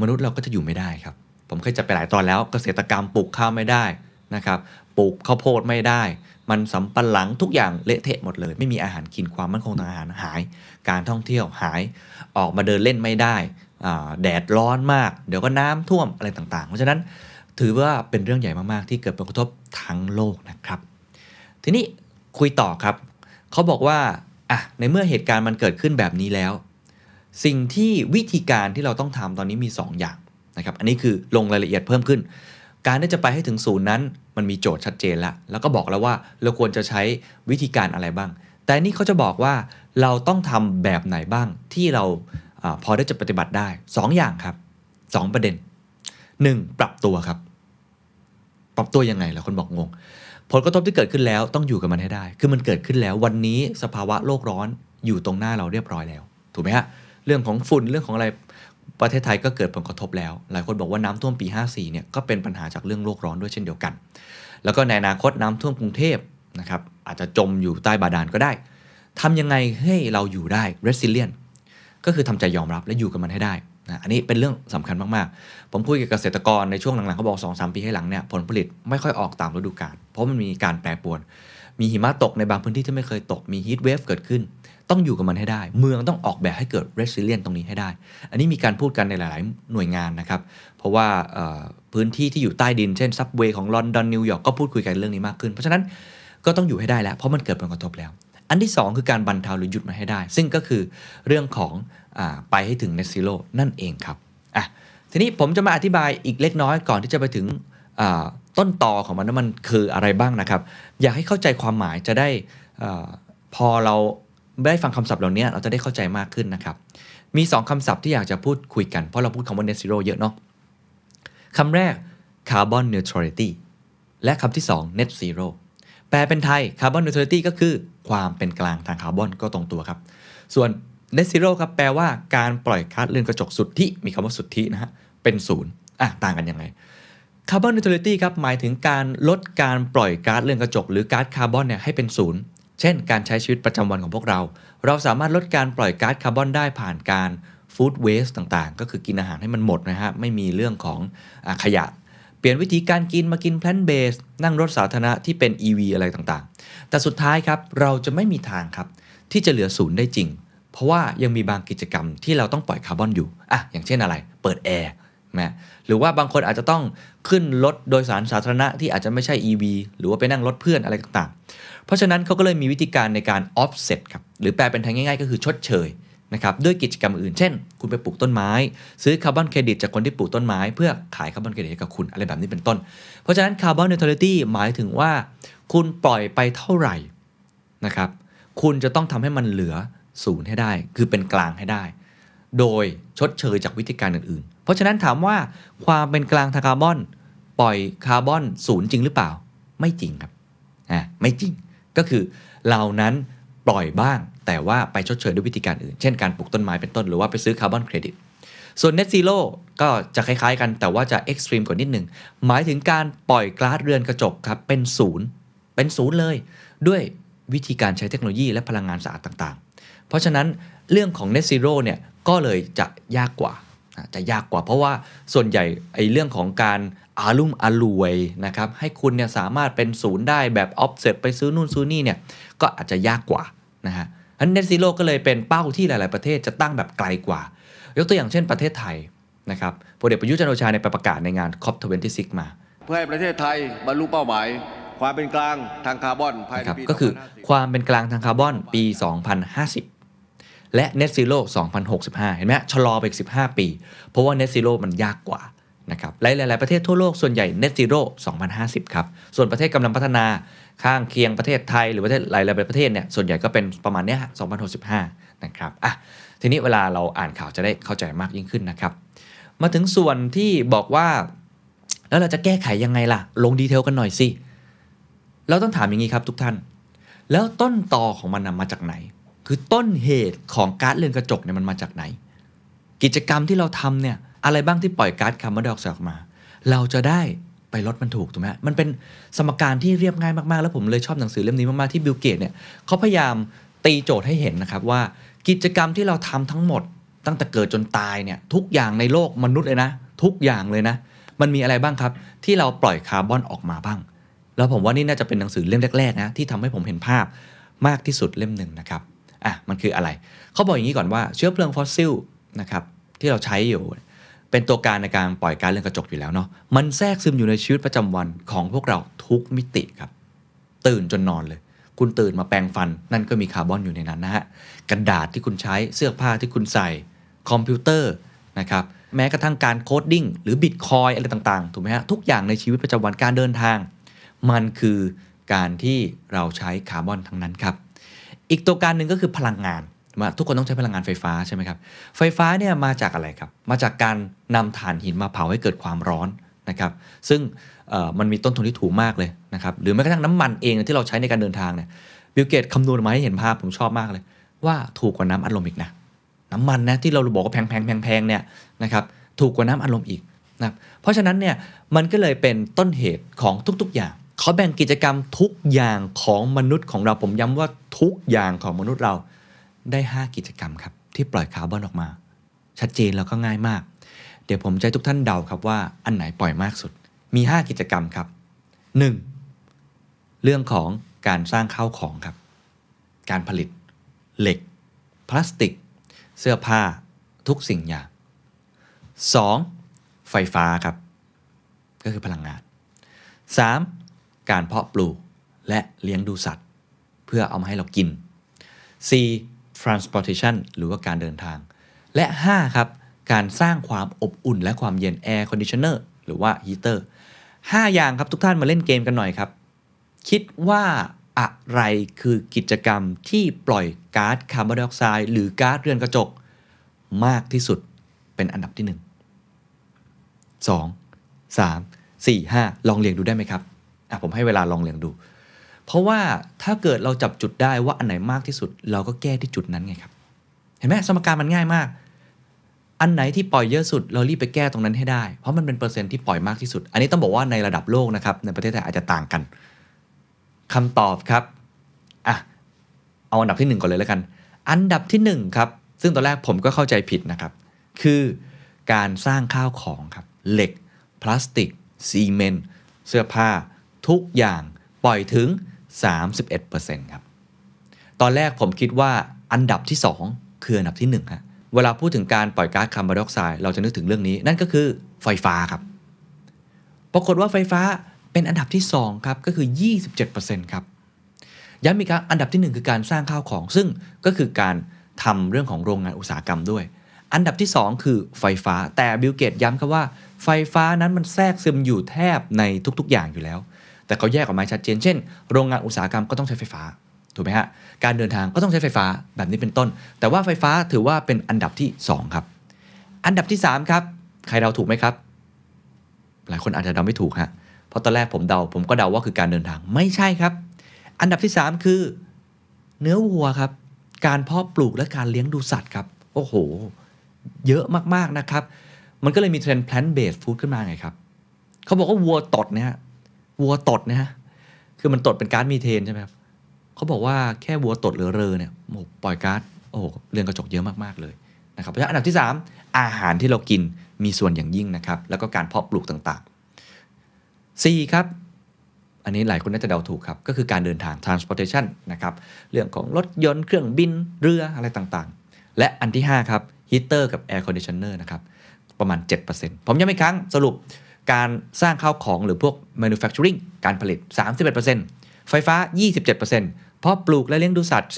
มนุษย์เราก็จะอยู่ไม่ได้ครับ ผมเคยจะไปหลายตอนแล้ว เกษตรกรรมปลูกข้าวไม่ได้นะครับ ปลูกข้าวโพดไม่ได้ มันสำปะหลังทุกอย่างเละเทะหมดเลย ไม่มีอาหารกินความมั่นคงทางอาหารหาย การท่องเที่ยวหาย ออกมาเดินเล่นไม่ได้ แดดร้อนมาก เดี๋ยวก็น้ำท่วมอะไรต่าง ๆ เพราะฉะนั้นถือว่าเป็นเรื่องใหญ่มากๆ ที่เกิดผลกระทบทั้งโลกนะครับ ทีนี้คุยต่อครับ เขาบอกว่าอะในเมื่อเหตุการณ์มันเกิดขึ้นแบบนี้แล้ว สิ่งที่วิธีการที่เราต้องทำตอนนี้มี 2ออย่างนะครับ อันนี้คือลงรายละเอียดเพิ่มขึ้น การที่จะไปให้ถึงศูนย์นั้น มันมีโจทย์ชัดเจนแล้ว แล้วก็บอกแล้วว่าเราควรจะใช้วิธีการอะไรบ้าง แต่นี่เขาจะบอกว่าเราต้องทำแบบไหนบ้างที่เรา อพอได้จะปฏิบัติได้ 2ออย่างครับ 2 ประเด็น 1. ปรับตัวครับ ปรับตัวยังไงล่ะคนบอกงง ผลกระทบที่เกิดขึ้นแล้วต้องอยู่กับมันให้ได้ คือมันเกิดขึ้นแล้ววันนี้สภาวะโลกร้อนอยู่ตรงหน้าเราเรียบร้อยแล้ว ถูกไหมฮะเรื่องของฝุ่นเรื่องของอะไรประเทศไทยก็เกิดผลกระทบแล้ว หลายคนบอกว่าน้ำท่วมปี 54เนี่ยก็เป็นปัญหาจากเรื่องโลกร้อนด้วยเช่นเดียวกัน แล้วก็ในอนาคตน้ำท่วมกรุงเทพนะครับอาจจะจมอยู่ใต้บาดาลก็ได้ทำยังไงให้เราอยู่ได้ resilient ก็คือทำใจยอมรับและอยู่กับมันให้ได้นะอันนี้เป็นเรื่องสำคัญมากๆ ผมคุยกับเกษตรกรในช่วงหลังๆเขาบอก2อสปีให้หลังเนี่ยผลผลิตไม่ค่อยออกตามฤดูกาลเพราะมันมีการแปรปรวน มีหิมะตกในบางพื้นที่ที่ไม่เคยตกมีฮีทเวฟเกิดขึ้น ต้องอยู่กับมันให้ได้ เมืองต้องออกแบบให้เกิด resilient ตรงนี้ให้ได้ อันนี้มีการพูดกันในหลาย ๆ หน่วยงานนะครับเพราะว่าพื้นที่ที่อยู่ใต้ดินเช่น subway ของลอนดอนนิวยอร์กก็พูดคุยกันเรื่องนี้มากขึ้น เพราะฉะนั้นก็ต้องอยู่ให้ได้แล้วเพราะมันเกิดผลกระทบแล้ว อันที่ 2 คือการบรรเทาหรือหยุดมันให้ได้ ซึ่งก็คือเรื่องของอไปให้ถึง net zero นั่นเองครับอะทีนี้ผมจะมาอธิบายอีกเล็กน้อยก่อนที่จะไปถึงต้นตอของมันว่ามันคืออะไรบ้างนะครับ อยากให้เข้าใจความหมายจะได้อพอเราได้ฟังคำศัพท์เหล่านี้เราจะได้เข้าใจมากขึ้นนะครับ มี 2คำศัพท์ที่อยากจะพูดคุยกัน เพราะเราพูดคำว่า net zero เยอะเนาะคำแรก carbon neutrality และคำที่ 2 net zero แปลเป็นไทย carbon neutrality ก็คือความเป็นกลางทางคาร์บอนก็ตรงตัวครับ ส่วน net zero ครับแปลว่าการปล่อยก๊าซเรือนกระจกสุทธิมีคำว่าสุทธินะฮะเป็นศูนย์อะต่างกันยังไงคาร์บอนนิวทรัลิตี้ครับหมายถึงการลดการปล่อยก๊าซเรือนกระจก หรือก๊าซคาร์บอนเนี่ยให้เป็นศูนย์เช่น การใช้ชีวิตประจำวันของพวกเรา เราสามารถลดการปล่อยก๊าซคาร์บอนได้ผ่านการ food waste ต่างๆ ก็คือกินอาหารให้มันหมดนะฮะไม่มีเรื่องของอขยะ เปลี่ยนวิธีการกินมากิน plant-based นั่งรถสาธารณะที่เป็น EV อะไรต่างๆ แต่สุดท้ายครับเราจะไม่มีทางครับ ที่จะเหลือศูนย์ได้จริง เพราะว่ายังมีบางกิจกรรมที่เราต้องปล่อยคาร์บอนอยู่อะอย่างเช่นอะไร เปิดแอร์นะหรือว่าบางคนอาจจะต้องขึ้นรถโดยสารสาธารณะที่อาจจะไม่ใช่ EV หรือว่าไปนั่งรถเพื่อนอะไรต่างๆ เพราะฉะนั้นเขาก็เลยมีวิธีการในการ offset ครับหรือแปลเป็นไทยง่ายๆ ก็คือชดเชย นะครับด้วยกิจกรรมอื่น เช่น คุณไปปลูกต้นไม้ ซื้อคาร์บอนเครดิตจากคนที่ปลูกต้นไม้เพื่อขายคาร์บอนเครดิตให้กับคุณอะไรแบบนี้เป็นต้น เพราะฉะนั้นคาร์บอนเน t ท a ลิตี้หมายถึงว่า คุณปล่อยไปเท่าไหร่นะครับคุณจะต้องทำให้มันเหลือศูนย์ให้ได้ คือเป็นกลางให้ได้ โดยชดเชยจากวิธีการอื่นๆ เพราะฉะนั้นถามว่าความเป็นกลางทางคาร์บอน ปล่อยคาร์บอนศูนย์จริงหรือเปล่า ไม่จริงครับอ่าไม่จริงก็คือเรานั้นปล่อยบ้าง แต่ว่าไปชดเชยด้วยวิธีการอื่น เช่นการปลูกต้นไม้เป็นต้นหรือว่าไปซื้อคาร์บอนเครดิตส่วน Net Zero ก็จะคล้ายๆ กันแต่ว่าจะ extreme กว่านิดหนึ่งหมายถึงการปล่อยก๊าซเรือนกระจกครับเป็นศูนย์เป็นศูนย์เลย ด้วยวิธีการใช้เทคโนโลยีและพลังงานสะอาดต่างๆ เพราะฉะนั้นเรื่องของ Net Zero เนี่ยก็เลยจะยากกว่าจะยากกว่าเพราะว่าส่วนใหญ่ไอ้เรื่องของการอารุ่มอรวยนะครับให้คุณเนี่ยสามารถเป็นศูนย์ได้แบบ offset ไปซื้อนู่นซื้อนี่เนี่ยก็อาจจะยากกว่านะฮะ อัน Net Zero ก็เลยเป็นเป้าที่หลาย ๆ ประเทศจะตั้งแบบไกลกว่า ยกตัวอย่างเช่นประเทศไทยนะครับพลเอกประยุทธ์จันทร์โอชาในยไปประกาศในงาน COP26 มา เพื่อให้ประเทศไทยบรรลุเป้าหมาย ความเป็นกลางทางคาร์บอนภายในนะครับปีก็คือ2050ความเป็นกลางทางคาร์บอนปี 2050 และ Net Zero 2065 เห็นไหมฮะชะลอไปอีก 15 ปี เพราะว่า Net Zero มันยากกว่า นะครับหลาย ๆ ประเทศทั่วโลกส่วนใหญ่ Net Zero 2050 ครับ ส่วนประเทศกำลังพัฒนาข้างเคียงประเทศไทย หรือประเทศหลาย ๆ ประเทศเนี่ยส่วนใหญ่ก็เป็นประมาณเนี้ยฮะ2065 นะครับอะทีนี้เวลาเราอ่านข่าวจะได้เข้าใจมากยิ่งขึ้นนะครับ มาถึงส่วนที่บอกว่า แล้วเราจะแก้ไขยังไงล่ะ ลงดีเทลกันหน่อยสิ เราต้องถามอย่างนี้ครับทุกท่าน แล้วต้นตอของมันนะมาจากไหน คือต้นเหตุของกาซเรือนกระจกเนี่ยมันมาจากไหน กิจกรรมที่เราทำเนี่ย อะไรบ้างที่ปล่อยก๊าซคาร์บอนไดออกไซด์ออกมา เราจะได้ไปลดมันถูกถูกไหมมันเป็นสมการที่เรียบง่ายมาก ๆ แล้วผมเลยชอบหนังสือเล่มนี้มาก ๆ ที่บิลเกตเนี่ยเขาพยายามตีโจทย์ให้เห็นนะครับว่ากิจกรรมที่เราทำทั้งหมด ตั้งแต่เกิดจนตายเนี่ยทุกอย่างในโลกมนุษย์เลยนะ ทุกอย่างเลยนะ มันมีอะไรบ้างครับ ที่เราปล่อยคาร์บอนออกมาบ้าง แล้วผมว่านี่น่าจะเป็นหนังสือเล่มแรกๆนะที่ทำให้ผมเห็นภาพมากที่สุดเล่มหนึ่งนะครับอะมันคืออะไรเขาบอกอย่างนี้ก่อนว่าเชื้อเพลิงฟอสซิลนะครับที่เราใช้อยู่ เป็นตัวการในการปล่อยก๊าซเรือนกระจกอยู่แล้วเนาะมันแทรกซึมอยู่ในชีวิตประจำวันของพวกเราทุกมิติครับ ตื่นจนนอนเลย คุณตื่นมาแปรงฟัน นั่นก็มีคาร์บอนอยู่ในนั้นนะฮะกระดาษที่คุณใช้เสื้อผ้าที่คุณใส่ คอมพิวเตอร์นะครับแม้กระทั่งการ coding หรือบิตคอยน์อะไรต่างๆถูกไหมฮะทุกอย่างในชีวิตประจำวันการเดินทาง มันคือการที่เราใช้คาร์บอนทั้งนั้นครับ อีกตัวการหนึ่งก็คือพลังงาน ว่าทุกคนต้องใช้พลังงานไฟฟ้าใช่ไหมครับ ไฟฟ้าเนี่ยมาจากอะไรครับ มาจากการนำถ่านหินมาเผาให้เกิดความร้อนนะครับ ซึ่งมันมีต้นทุนที่ถูกมากเลยนะครับ หรือแม้กระทั่งน้ำมันเองที่เราใช้ในการเดินทางเนี่ย บิลเกตส์คำนวณมาให้เห็นภาพผมชอบมากเลย ว่าถูกกว่าน้ำอัดลมอีกนะ น้ำมันนะที่เราบอกว่าแพงแพงแพงแพงเนี่ยนะครับ ถูกกว่าน้ำอัดลมอีกนะเพราะฉะนั้นเนี่ยมันก็เลยเป็นต้นเหตุของทุก ๆ อย่างเขาแบ่งกิจกรรมทุกอย่างของมนุษย์ของเราผมย้ำว่าทุกอย่างของมนุษย์เรา ได้ 5 กิจกรรมครับ ที่ปล่อยคาร์บอนออกมา ชัดเจนแล้วก็ง่ายมาก เดี๋ยวผมจะให้ทุกท่านเดาครับว่าอันไหนปล่อยมากสุด มี 5 กิจกรรมครับ 1. เรื่องของการสร้างข้าวของครับ การผลิต เหล็ก พลาสติก เสื้อผ้า ทุกสิ่งอย่าง 2. ไฟฟ้าครับ ก็คือพลังงาน 3. การเพาะปลูกและเลี้ยงดูสัตว์ เพื่อเอามาให้เรากิน 4. Transportation หรือว่าการเดินทาง และ 5 ครับ การสร้างความอบอุ่นและความเย็น air conditioner หรือว่า heater 5 อย่างครับทุกท่านมาเล่นเกมกันหน่อยครับ คิดว่าอะไรคือกิจกรรมที่ปล่อยก๊าซคาร์บอนไดออกไซด์หรือก๊าซเรือนกระจก มากที่สุดเป็นอันดับที่ 1 2 3 4 5 ลองเรียงดูได้ไหมครับอะผมให้เวลาลองเรียงดู เพราะว่าถ้าเกิดเราจับจุดได้ว่าอันไหนมากที่สุด เราก็แก้ที่จุดนั้นไงครับ เห็นไหมสมการมันง่ายมาก อันไหนที่ปล่อยเยอะสุด เรารีบไปแก้ตรงนั้นให้ได้ เพราะมันเป็นเปอร์เซ็นต์ที่ปล่อยมากที่สุด อันนี้ต้องบอกว่าในระดับโลกนะครับ ในประเทศไทยอาจจะต่างกันคำตอบครับอะเอาอันดับที่ 1 ก่อนเลยแล้วกัน อันดับที่ 1 ครับ ซึ่งตอนแรกผมก็เข้าใจผิดนะครับ คือการสร้างข้าวของครับ เหล็ก พลาสติก ซีเมนต์ เสื้อผ้า ทุกอย่าง ปล่อยถึง 31%ครับ ตอนแรกผมคิดว่าอันดับที่ 2 คืออันดับที่1ฮะเวลาพูดถึงการปล่อยก๊าซคาร์บอนไดออกไซด์เราจะนึกถึงเรื่องนี้ นั่นก็คือไฟฟ้าครับ ปรากฏว่าไฟฟ้าเป็นอันดับที่ 2 ครับ ก็คือ 27%ครับ ย้ำอีกครั้งอันดับที่ 1 คือการสร้างข้าวของ ซึ่งก็คือการทำเรื่องของโรงงานอุตสาหกรรมด้วย อันดับที่ 2 คือไฟฟ้าแต่บิลเกตส์ย้ำครับว่าไฟฟ้านั้นมันแทรกซึมอยู่แทบในทุกๆอย่างอยู่แล้ว แต่เขาแยกออกมาชัดเจน เช่น โรงงานอุตสาหกรรมก็ต้องใช้ไฟฟ้า ถูกไหมฮะ การเดินทางก็ต้องใช้ไฟฟ้าแบบนี้เป็นต้น แต่ว่าไฟฟ้าถือว่าเป็นอันดับที่ 2 ครับ อันดับที่ 3 ครับ ใครเดาถูกไหมครับ หลายคนอาจจะเดาไม่ถูกฮะ เพราะตอนแรกผมเดา ผมก็เดาว่าคือการเดินทาง ไม่ใช่ครับ อันดับที่ 3 คือ เนื้อวัวครับ การเพาะปลูกและการเลี้ยงดูสัตว์ครับ โอ้โห เยอะมากๆนะครับ มันก็เลยมีเทรนด์ plant based food ขึ้นมาไงครับ เขาบอกว่าวัวตดเนี่ย วัวตดนี่ยฮะคือมันตดเป็นก๊าซมีเทนใช่ไหมครับเขาบอกว่าแค่วัวตดหรือเรอเนี่ยโอ้โหปล่อยก๊าซโอ้โหเรือนกระจกเยอะมากๆเลยนะครับเพราะฉะนั้นอันดับที่ 3 อาหารที่เรากินมีส่วนอย่างยิ่งนะครับ แล้วก็การเพาะปลูกต่างๆ 4 ครับ อันนี้หลายคนน่าจะเดาถูกครับ ก็คือการเดินทาง transportation นะครับ เรื่องของรถยนต์เครื่องบินเรืออะไรต่างๆ และอันที่ 5 ครับ heater กับ air conditioner นะครับ ประมาณ 7%ผมย้ำอีกครั้งสรุป การสร้างข้าวของหรือพวก manufacturing การผลิต 31%ไฟฟ้า 27%เพราะปลูกและเลี้ยงดูสัตว์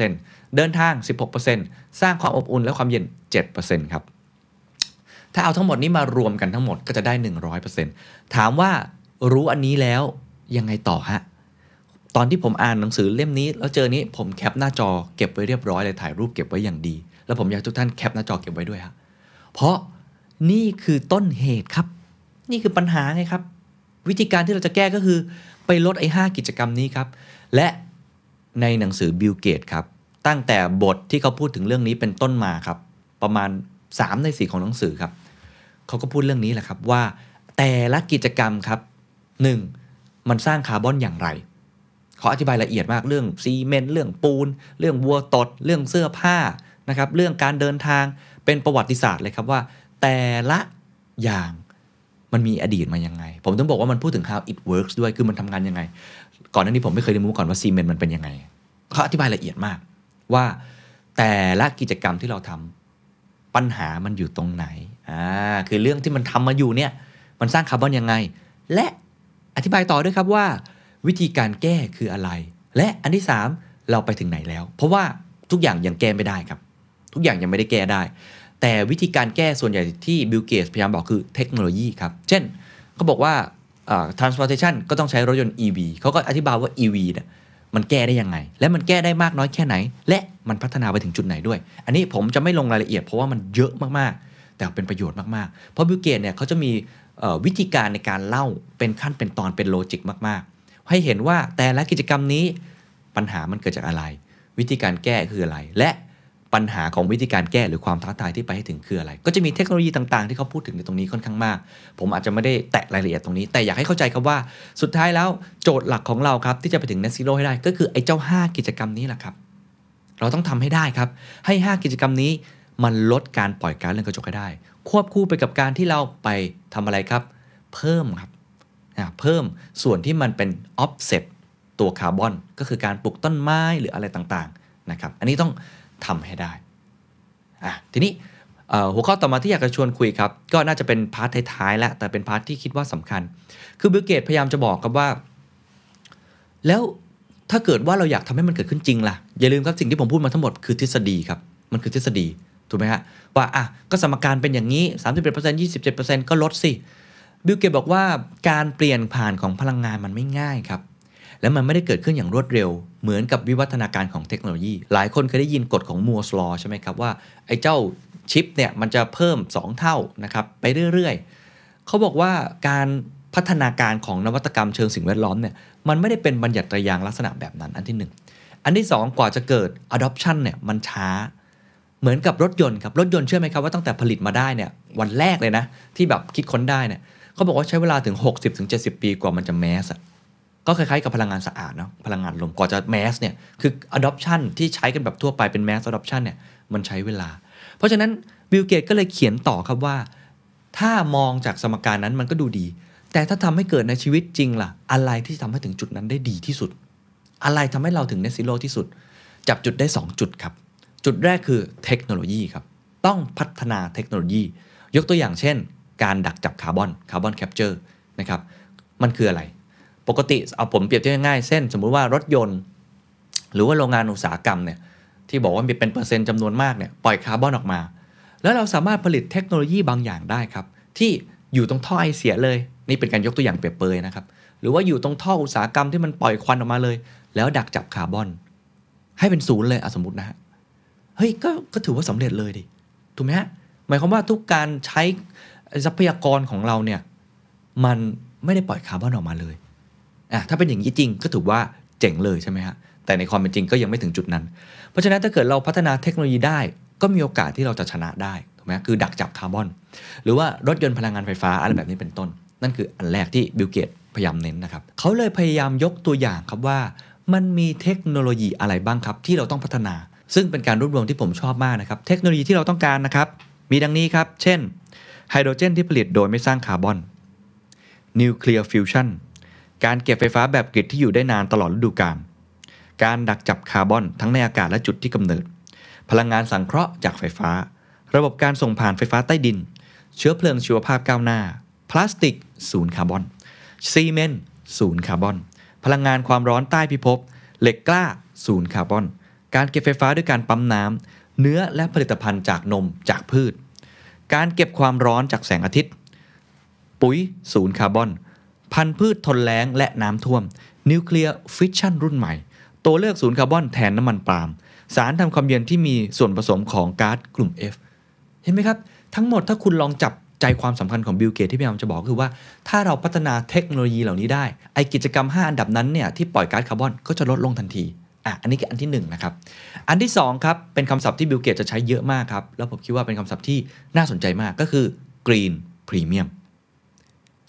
19%เดินทาง 16%สร้างความอบอุ่นและความเย็น 7%ครับ ถ้าเอาทั้งหมดนี้มารวมกันทั้งหมดก็จะได้ 100%ถามว่ารู้อันนี้แล้วยังไงต่อฮะ ตอนที่ผมอ่านหนังสือเล่มนี้ แล้วเจอนี้ผมแคปหน้าจอเก็บไว้เรียบร้อยเลยถ่ายรูปเก็บไว้อย่างดี แล้วผมอยากทุกท่านแคปหน้าจอเก็บไว้ด้วยฮะ เพราะนี่คือต้นเหตุครับ นี่คือปัญหาไงครับ วิธีการที่เราจะแก้ก็คือ ไปลดไอ้ 5 กิจกรรมนี้ครับ และในหนังสือบิลเกตส์ครับ ตั้งแต่บทที่เขาพูดถึงเรื่องนี้เป็นต้นมาครับ ประมาณ 3 ใน 4 ของหนังสือครับ เขาก็พูดเรื่องนี้แหละครับว่าแต่ละกิจกรรมครับ 1. มันสร้างคาร์บอนอย่างไรเขาอธิบายละเอียดมากเรื่องซีเมนต์เรื่องปูน เรื่องวัวตด เรื่องเสื้อผ้านะครับ เรื่องการเดินทางเป็นประวัติศาสตร์เลยครับว่า แต่ละอย่าง มันมีอดีตมายังไง ผมต้องบอกว่ามันพูดถึง how it works ด้วยคือมันทำงานยังไง ก่อนหน้านี้ผมไม่เคยเรียนรู้ก่อนว่าซีเมนต์มันเป็นยังไงเขาอธิบายละเอียดมาก ว่าแต่ละกิจกรรมที่เราทำปัญหามันอยู่ตรงไหนอ่าคือเรื่องที่มันทำมาอยู่เนี่ยมันสร้างคาร์บอนยังไง และอธิบายต่อด้วยครับว่า วิธีการแก้คืออะไร และอันที่ 3 เราไปถึงไหนแล้ว เพราะว่าทุกอย่างยังแก้ไม่ได้ครับ ทุกอย่างยังไม่ได้แก้ได้ แต่วิธีการแก้ส่วนใหญ่ที่บิลเกตพยายามบอกคือเทคโนโลยีครับ เช่นเขาบอกว่า transportation ก็ต้องใช้รถยนต์ EV เขาก็อธิบายว่า EV เนี่ยมันแก้ได้ยังไง และมันแก้ได้มากน้อยแค่ไหน และมันพัฒนาไปถึงจุดไหนด้วย อันนี้ผมจะไม่ลงรายละเอียดเพราะว่ามันเยอะมากๆ แต่เป็นประโยชน์มากๆ เพราะบิลเกตส์เนี่ยเขาจะมีวิธีการในการเล่าเป็นขั้นเป็นตอนเป็น logic มากๆ ให้เห็นว่าแต่ละกิจกรรมนี้ปัญหามันเกิดจากอะไร วิธีการแก้คืออะไรและ ปัญหาของวิธีการแก้หรือความท้าทายที่ไปให้ถึงคืออะไร ก็จะมีเทคโนโลยีต่างๆ ที่เขาพูดถึงในตรงนี้ค่อนข้างมาก ผมอาจจะไม่ได้แตะรายละเอียดตรงนี้ แต่อยากให้เข้าใจครับว่าสุดท้ายแล้วโจทย์หลักของเราครับที่จะไปถึง net zero ให้ได้ก็คือไอ้เจ้า 5 กิจกรรมนี้แหละครับ เราต้องทำให้ได้ครับ ให้ 5 กิจกรรมนี้มันลดการปล่อยก๊าซเรือนกระจกให้ได้ ควบคู่ไปกับการที่เราไปทำอะไรครับ เพิ่มครับอ่าเพิ่มส่วนที่มันเป็น offset ตัวคาร์บอนก็คือการปลูกต้นไม้หรืออะไรต่างๆนะครับอันนี้ต้อง ทำให้ได้อะทีนี้หัวข้อต่อมาที่อยากจะชวนคุยครับ ก็น่าจะเป็น part ท้ายๆแล้วแต่เป็น part ที่คิดว่าสำคัญ คือบิลเกตส์พยายามจะบอกครับว่า แล้วถ้าเกิดว่าเราอยากทำให้มันเกิดขึ้นจริงล่ะ อย่าลืมครับสิ่งที่ผมพูดมาทั้งหมดคือทฤษฎีครับ มันคือทฤษฎีถูกไหมฮะว่าอะก็สมการเป็นอย่างนี้ 31% 27%ก็ลดสิบิลเกตส์บอกว่าการเปลี่ยนผ่านของพลังงานมันไม่ง่ายครับ และมันไม่ได้เกิดขึ้นอย่างรวดเร็ว เหมือนกับวิวัฒนาการของเทคโนโลยี หลายคนเคยได้ยินกฎของ Moore's Law ใช่ไหมครับว่าไอ้เจ้าชิปเนี่ยมันจะเพิ่ม 2 เท่านะครับไปเรื่อยๆ เขาบอกว่าการพัฒนาการของนวัตกรรมเชิงสิ่งแวดล้อมเนี่ยมันไม่ได้เป็นบัญญัติยางลักษณะแบบนั้นอันที่หนึ่งอันที่สองกว่าจะเกิด adoption เนี่ยมันช้า เหมือนกับรถยนต์ครับรถยนต์เชื่อไหมครับว่าตั้งแต่ผลิตมาได้เนี่ยวันแรกเลยนะที่แบบคิดค้นได้เนี่ยเขาบอกว่าใช้เวลาถึง 60-70 ปีกว่ามันจะแมสอะ ก็คล้ายๆกับพลังงานสะอาดเนาะพลังงานลมกว่าจะแมสเนี่ยคือ adoption ที่ใช้กันแบบทั่วไปเป็น mass adoption เนี่ยมันใช้เวลา เพราะฉะนั้นบิลเกตส์ก็เลยเขียนต่อครับว่า ถ้ามองจากสมการนั้นมันก็ดูดี แต่ถ้าทำให้เกิดในชีวิตจริงล่ะ อะไรที่ทำให้ถึงจุดนั้นได้ดีที่สุด อะไรทำให้เราถึง net zero ที่สุด จับจุดได้ 2 จุดครับ จุดแรกคือเทคโนโลยีครับต้องพัฒนาเทคโนโลยี ยกตัวอย่างเช่น การดักจับคาร์บอน carbon capture นะครับมันคืออะไร ปกติเอาผมเปรียบเทียบง่ายๆเช่นสมมุติว่ารถยนต์ หรือว่าโรงงานอุตสาหกรรมเนี่ยที่บอกว่ามีเป็นเปอร์เซ็นต์จำนวนมากเนี่ยปล่อยคาร์บอนออกมา แล้วเราสามารถผลิตเทคโนโลยีบางอย่างได้ครับ ที่อยู่ตรงท่อไอเสียเลย นี่เป็นการยกตัวอย่างเปรียบเปรยนะครับหรือว่าอยู่ตรงท่ออุตสาหกรรมที่มันปล่อยควันออกมาเลย แล้วดักจับคาร์บอน ให้เป็นศูนย์เลยอะสมมตินะฮะเฮ้ยก็ก็ถือว่าสำเร็จเลยดิถูกไหมฮะหมายความว่าทุกการใช้ทรัพยากรของเราเนี่ยมันไม่ได้ปล่อยคาร์บอนออกมาเลย อะถ้าเป็นอย่างนี้จริงก็ถือว่าเจ๋งเลยใช่ไหมฮะแต่ในความเป็นจริงก็ยังไม่ถึงจุดนั้น เพราะฉะนั้นถ้าเกิดเราพัฒนาเทคโนโลยีได้ ก็มีโอกาสที่เราจะชนะได้ถูกไหมคือดักจับคาร์บอน หรือว่ารถยนต์พลังงานไฟฟ้าอะไรแบบนี้เป็นต้น นั่นคืออันแรกที่บิลเกตส์พยายามเน้นนะครับเขาเลยพยายามยกตัวอย่างครับว่า มันมีเทคโนโลยีอะไรบ้างครับ ที่เราต้องพัฒนา ซึ่งเป็นการรวบรวมที่ผมชอบมากนะครับ เทคโนโลยีที่เราต้องการนะครับ มีดังนี้ครับ เช่นไฮโดรเจนที่ผลิตโดยไม่สร้างคาร์บอนนิวเคลียร์ฟิวชั่น การเก็บไฟฟ้าแบบ grid ที่อยู่ได้นานตลอดฤดูกาล การดักจับคาร์บอนทั้งในอากาศและจุดที่กำเนิด พลังงานสังเคราะห์จากไฟฟ้า ระบบการส่งผ่านไฟฟ้าใต้ดิน เชื้อเพลิงชีวภาพก้าวหน้า พลาสติกศูนย์คาร์บอนซีเมนต์ศูนย์คาร์บอน พลังงานความร้อนใต้พิภพ เหล็กกล้าศูนย์คาร์บอน การเก็บไฟฟ้าด้วยการปั๊มน้ำ เนื้อและผลิตภัณฑ์จากนมจากพืช การเก็บความร้อนจากแสงอาทิตย์ ปุ๋ยศูนย์คาร์บอน พันธุ์พืชทนแล้งและน้ำท่วม นิวเคลียร์ฟิชชั่นรุ่นใหม่ ตัวเลือกศูนย์คาร์บอนแทนน้ำมันปาล์ม สารทำความเย็นที่มีส่วนผสมของก๊าซกลุ่ม F เห็นไหมครับ ทั้งหมดถ้าคุณลองจับใจความสำคัญของบิลเกตที่พยายามจะบอกคือว่า ถ้าเราพัฒนาเทคโนโลยีเหล่านี้ได้ ไอกิจกรรม 5 อันดับนั้นเนี่ยที่ปล่อยก๊าซคาร์บอนก็จะลดลงทันทีอะอันนี้คืออันที่1นนะครับอันที่2ครับเป็นคำศัพท์ที่บิลเกตจะใช้เยอะมากครับแล้วผมคิดว่าเป็นคำศัพท์ที่น่าสนใจมากก็คือ green premium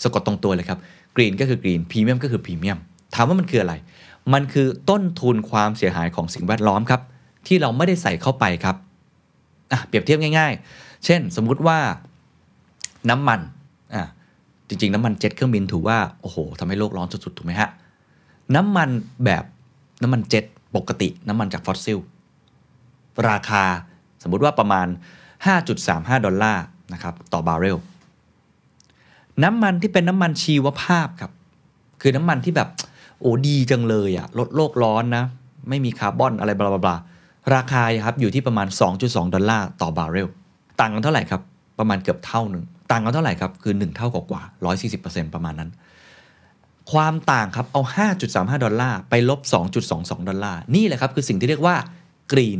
สะกดตรงตัวเลยครับ green ก็คือ green premium ก็คือ premium ถามว่ามันคืออะไร มันคือต้นทุนความเสียหายของสิ่งแวดล้อมครับ ที่เราไม่ได้ใส่เข้าไปครับอะเปรียบเทียบง่าย ๆ เช่น สมมุติว่าน้ำมันอะจริง ๆ น้ำมันเจ็ตเครื่องบินถือว่าโอ้โหทำให้โลกร้อนสุดๆถูกไหมฮะน้ำมันแบบน้ำมันเจ็ตปกติน้ำมันจากฟอสซิลราคาสมมุติว่าประมาณ 5.35 ดอลลาร์นะครับต่อบาร์เรล น้ำมันที่เป็นน้ำมันชีวภาพครับ คือน้ำมันที่แบบโอ้ดีจังเลยอะลดโลกร้อนนะ ไม่มีคาร์บอนอะไร blah blah ราคาครับอยู่ที่ประมาณ 2.2 ดอลลาร์ต่อบาร์เรลต่างกันเท่าไหร่ครับ ประมาณเกือบเท่าหนึ่งต่างกันเท่าไหร่ครับ คือ 1 เท่ากว่าๆ140%ประมาณนั้น ความต่างครับเอา 5.35 ดอลลาร์ไปลบ 2.22 ดอลลาร์นี่แหละครับ คือสิ่งที่เรียกว่า Green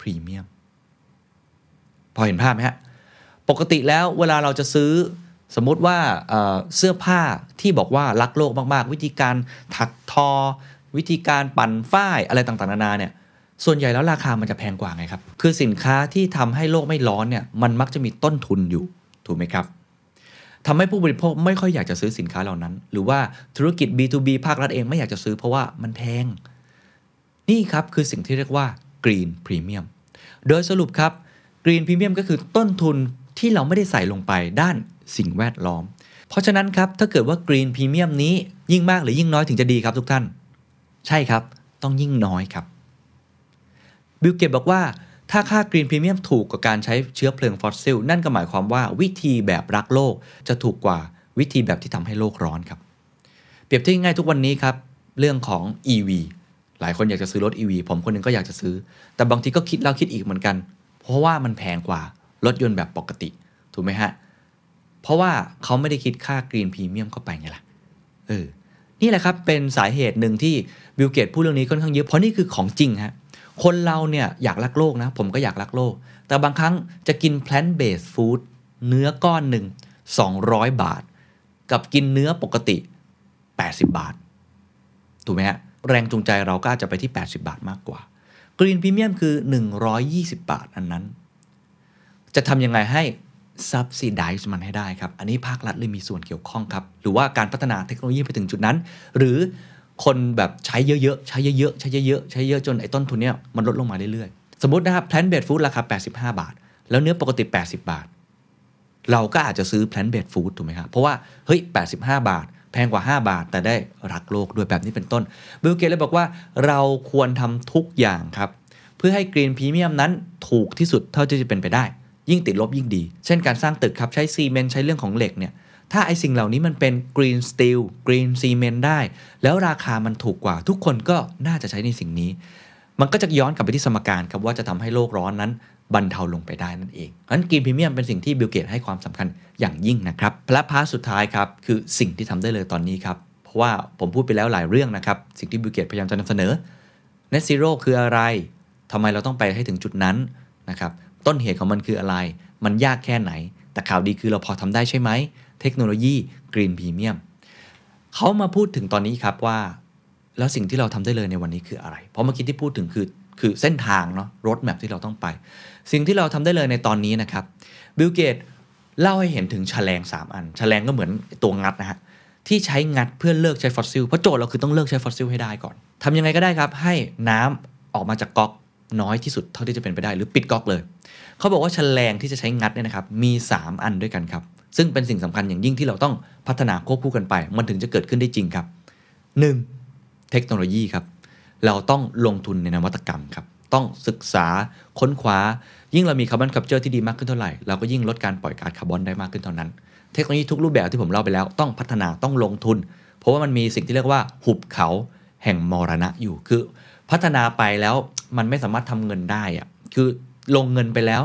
Premium พอเห็นภาพไหมฮะปกติแล้วเวลาเราจะซื้อ สมมุติว่าเสื้อผ้าที่บอกว่ารักโลกมากๆ วิธีการถักทอ วิธีการปั่นฝ้ายอะไรต่างๆ นานาเนี่ยส่วนใหญ่แล้วราคามันจะแพงกว่าไงครับ คือสินค้าที่ทำให้โลกไม่ร้อนเนี่ยมันมักจะมีต้นทุนอยู่ถูกไหมครับทำให้ผู้บริโภคไม่ค่อยอยากจะซื้อสินค้าเหล่านั้น หรือว่าธุรกิจ B2B ภาครัฐเองไม่อยากจะซื้อเพราะว่ามันแพง นี่ครับคือสิ่งที่เรียกว่า Green Premium โดยสรุปครับ Green Premium ก็คือต้นทุนที่เราไม่ได้ใส่ลงไปด้าน สิ่งแวดล้อม เพราะฉะนั้นครับถ้าเกิดว่า Green Premium นี้ยิ่งมากหรือยิ่งน้อยถึงจะดีครับทุกท่าน ใช่ครับ ต้องยิ่งน้อยครับบิลเกตบอกว่าถ้าค่า green premium ถูกกว่าการใช้เชื้อเพลิงฟอสซิล นั่นก็หมายความว่าวิธีแบบรักโลกจะถูกกว่าวิธีแบบที่ทำให้โลกร้อนครับ เปรียบเทียบง่ายทุกวันนี้ครับเรื่องของ EV หลายคนอยากจะซื้อรถ EV ผมคนหนึงก็อยากจะซื้อ แต่บางทีก็คิดแล้วคิดอีกเหมือนกัน เพราะว่ามันแพงกว่ารถยนต์แบบปกติ ถูกไหมฮะ เพราะว่าเขาไม่ได้คิดค่า green premium เข้าไปไงล่ะเออนี่แหละครับเป็นสาเหตุหนึ่งที่บิลเกตพูดเรื่องนี้ค่อนข้างเยอะเพราะนี่คือของจริงฮะคนเราเนี่ยอยากรักโลกนะ ผมก็อยากรักโลก แต่บางครั้งจะกิน plant based food เนื้อก้อนหนึ่ง 200 บาท กับกินเนื้อปกติ 80 บาท ถูกไหมฮะแรงจูงใจเราก็อาจจะไปที่ 80 บาทมากกว่า Green Premium คือ 120 บาทอันนั้น จะทำยังไงให้ subsidize มันให้ได้ครับ อันนี้ภาครัฐเลยมีส่วนเกี่ยวข้องครับ หรือว่าการพัฒนาเทคโนโลยีไปถึงจุดนั้น หรือคนแบบใช้เยอะๆ ใช้เยอะๆ ใช้เยอะๆ ใช้เยอะจนไอ้ต้นทุนเนี้ยมันลดลงมาเรื่อยๆ สมมตินะครับ plant based food ราคา 85 บาท แล้วเนื้อปกติ 80 บาท เราก็อาจจะซื้อ plant based food ถูกไหมครับ เพราะว่าเฮ้ย 85 บาท แพงกว่า 5 บาท แต่ได้รักโลกด้วยแบบนี้เป็นต้นบิลเกตเลยบอกว่าเราควรทำทุกอย่างครับเพื่อให้ green premium นั้นถูกที่สุดเท่าที่จะเป็นไปได้ ยิ่งติดลบยิ่งดี เช่นการสร้างตึกครับใช้ซีเมนต์ใช้เรื่องของเหล็กเนี่ยถ้าไอสิ่งเหล่านี้มันเป็น green steel green cement ได้ แล้วราคามันถูกกว่า ทุกคนก็น่าจะใช้ในสิ่งนี้ มันก็จะย้อนกลับไปที่สมการครับว่าจะทำให้โลกร้อนนั้นบรรเทาลงไปได้นั่นเองเพราะฉะนั้น green premium เป็นสิ่งที่บิลเกตให้ความสำคัญอย่างยิ่งนะครับและ part สุดท้ายครับคือสิ่งที่ทำได้เลยตอนนี้ครับเพราะว่าผมพูดไปแล้วหลายเรื่องนะครับสิ่งที่บิลเกตพยายามจะนำเสนอ Net Zero คืออะไรทำไมเราต้องไปให้ถึงจุดนั้นนะครับ ต้นเหตุของมันคืออะไร มันยากแค่ไหน แต่ข่าวดีคือเราพอทำได้ใช่ไหม เทคโนโลยี Green Premium เขามาพูดถึงตอนนี้ครับว่า แล้วสิ่งที่เราทำได้เลยในวันนี้คืออะไร เพราะเมื่อกี้ที่พูดถึงคือคือเส้นทางเนาะ roadmap ที่เราต้องไป สิ่งที่เราทำได้เลยในตอนนี้นะครับบิลเกตเล่าให้เห็นถึงชะแลง 3 อันชะแลงก็เหมือนตัวงัดนะฮะที่ใช้งัดเพื่อเลิกใช้ฟอสซิลเพราะโจทย์เราคือต้องเลิกใช้ฟอสซิลให้ได้ก่อนทำยังไงก็ได้ครับ ให้น้ำออกมาจากก๊อก น้อยที่สุดเท่าที่จะเป็นไปได้หรือปิดก๊อกเลย เขาบอกว่าชะแลงที่จะใช้งัดเนี่ยนะครับมี 3 อันด้วยกันครับ ซึ่งเป็นสิ่งสำคัญอย่างยิ่งที่เราต้องพัฒนาควบคู่กันไป มันถึงจะเกิดขึ้นได้จริงครับ 1. เทคโนโลยีครับ เราต้องลงทุนในนวัตกรรมครับ ต้องศึกษาค้นคว้า ยิ่งเรามี carbon capture ที่ดีมากขึ้นเท่าไหร่ เราก็ยิ่งลดการปล่อยก๊าซคาร์บอนได้มากขึ้นเท่านั้น เทคโนโลยีทุกรูปแบบที่ผมเล่าไปแล้วต้องพัฒนาต้องลงทุน เพราะว่ามันมีสิ่งที่เรียกว่าหุบเขาแห่งมรณะอยู่คือ พัฒนาไปแล้วมันไม่สามารถทำเงินได้อะคือลงเงินไปแล้ว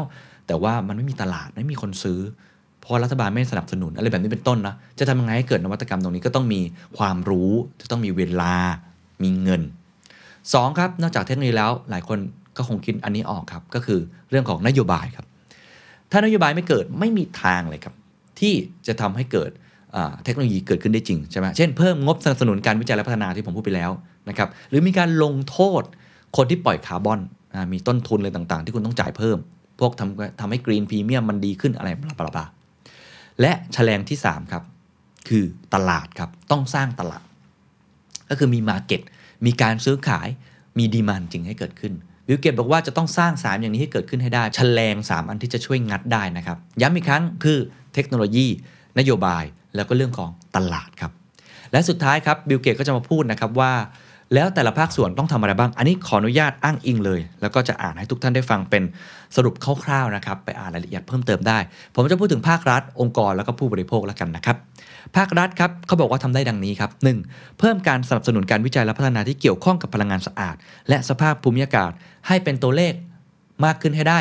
แต่ว่ามันไม่มีตลาดไม่มีคนซื้อ เพราะรัฐบาลไม่สนับสนุนอะไรแบบนี้เป็นต้นนะจะทำยังไงให้เกิดนวัตกรรมตรงนี้ก็ต้องมีความรู้จะต้องมีเวลา มีเงิน 2 ครับ นอกจากเทคโนโลยีแล้วหลายคนก็คงคิดอันนี้ออกครับ ก็คือเรื่องของนโยบายครับ ถ้านโยบายไม่เกิดไม่มีทางเลยครับ ที่จะทำให้เกิด เทคโนโลยีเกิดขึ้นได้จริงใช่ไหมเช่นเพิ่มงบสนับสนุนการวิจัยและพัฒนาที่ผมพูดไปแล้วนะครับหรือมีการลงโทษคนที่ปล่อยคาร์บอนมีต้นทุนอะไรต่างๆ ที่คุณต้องจ่ายเพิ่ม พวกทำทำให้ green premium มันดีขึ้นอะไร blah blah blah และชะแลงที่ 3 ครับ คือตลาดครับ ต้องสร้างตลาด ก็คือมี market มีการซื้อขายมี demand จริงให้เกิดขึ้นบิลเกตบอกว่าจะต้องสร้าง 3 อย่างนี้ให้เกิดขึ้นให้ได้ชะแลง 3 อันที่จะช่วยงัดได้นะครับ ย้ำอีกครั้งคือเทคโนโลยี นโยบาย แล้วก็เรื่องของตลาดครับ และสุดท้ายครับบิลเกตก็จะมาพูดนะครับว่า แล้วแต่ละภาคส่วนต้องทำอะไรบ้าง อันนี้ขออนุญาตอ้างอิงเลย แล้วก็จะอ่านให้ทุกท่านได้ฟังเป็นสรุปคร่าวๆนะครับไปอ่านรายละเอียดเพิ่มเติมได้ ผมจะพูดถึงภาครัฐ องค์กรแล้วก็ผู้บริโภคแล้วกันนะครับภาครัฐครับเขาบอกว่าทำได้ดังนี้ครับ 1. เพิ่มการสนับสนุนการวิจัยและพัฒนาที่เกี่ยวข้องกับพลังงานสะอาด และสภาพภูมิอากาศให้เป็นตัวเลขมากขึ้นให้ได้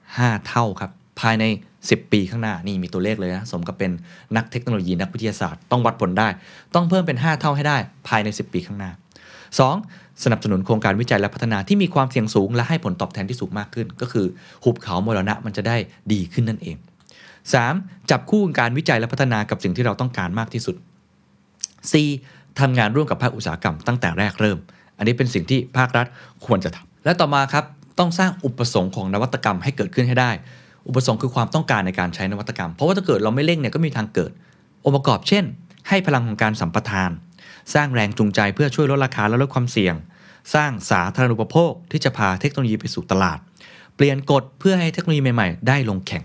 5 เท่าครับภายใน 10 ปีข้างหน้านี่มีตัวเลขเลยนะสมกับเป็นนักเทคโนโลยีนักวิทยาศาสตร์ต้องวัดผลได้ ต้องเพิ่มเป็น 5 เท่าให้ได้ภายใน 10 ปีข้างหน้า 2. สนับสนุนโครงการวิจัยและพัฒนาที่มีความเสี่ยงสูง และให้ผลตอบแทนที่สูงมากขึ้น ก็คือหุบเขามรณะมันจะได้ดีขึ้นนั่นเอง 3. จับคู่การวิจัยและพัฒนากับสิ่งที่เราต้องการมากที่สุด 4. ทำงานร่วมกับภาคอุตสาหกรรมตั้งแต่แรกเริ่ม อันนี้เป็นสิ่งที่ภาครัฐควรจะทำและต่อมาครับต้องสร้างอุปสงค์ของนวัตกรรมให้เกิดขึ้นให้ได้ อุปสงค์คือความต้องการในการใช้นวัตกรรม เพราะว่าถ้าเกิดเราไม่เร่งเนี่ยก็มีทางเกิด องค์ประกอบเช่น ให้พลังของการสัมปทาน สร้างแรงจูงใจเพื่อช่วยลดราคาและลดความเสี่ยง สร้างสาธารณูปโภคที่จะพาเทคโนโลยีไปสู่ตลาด เปลี่ยนกฎเพื่อให้เทคโนโลยีใหม่ๆ ได้ลงแข่ง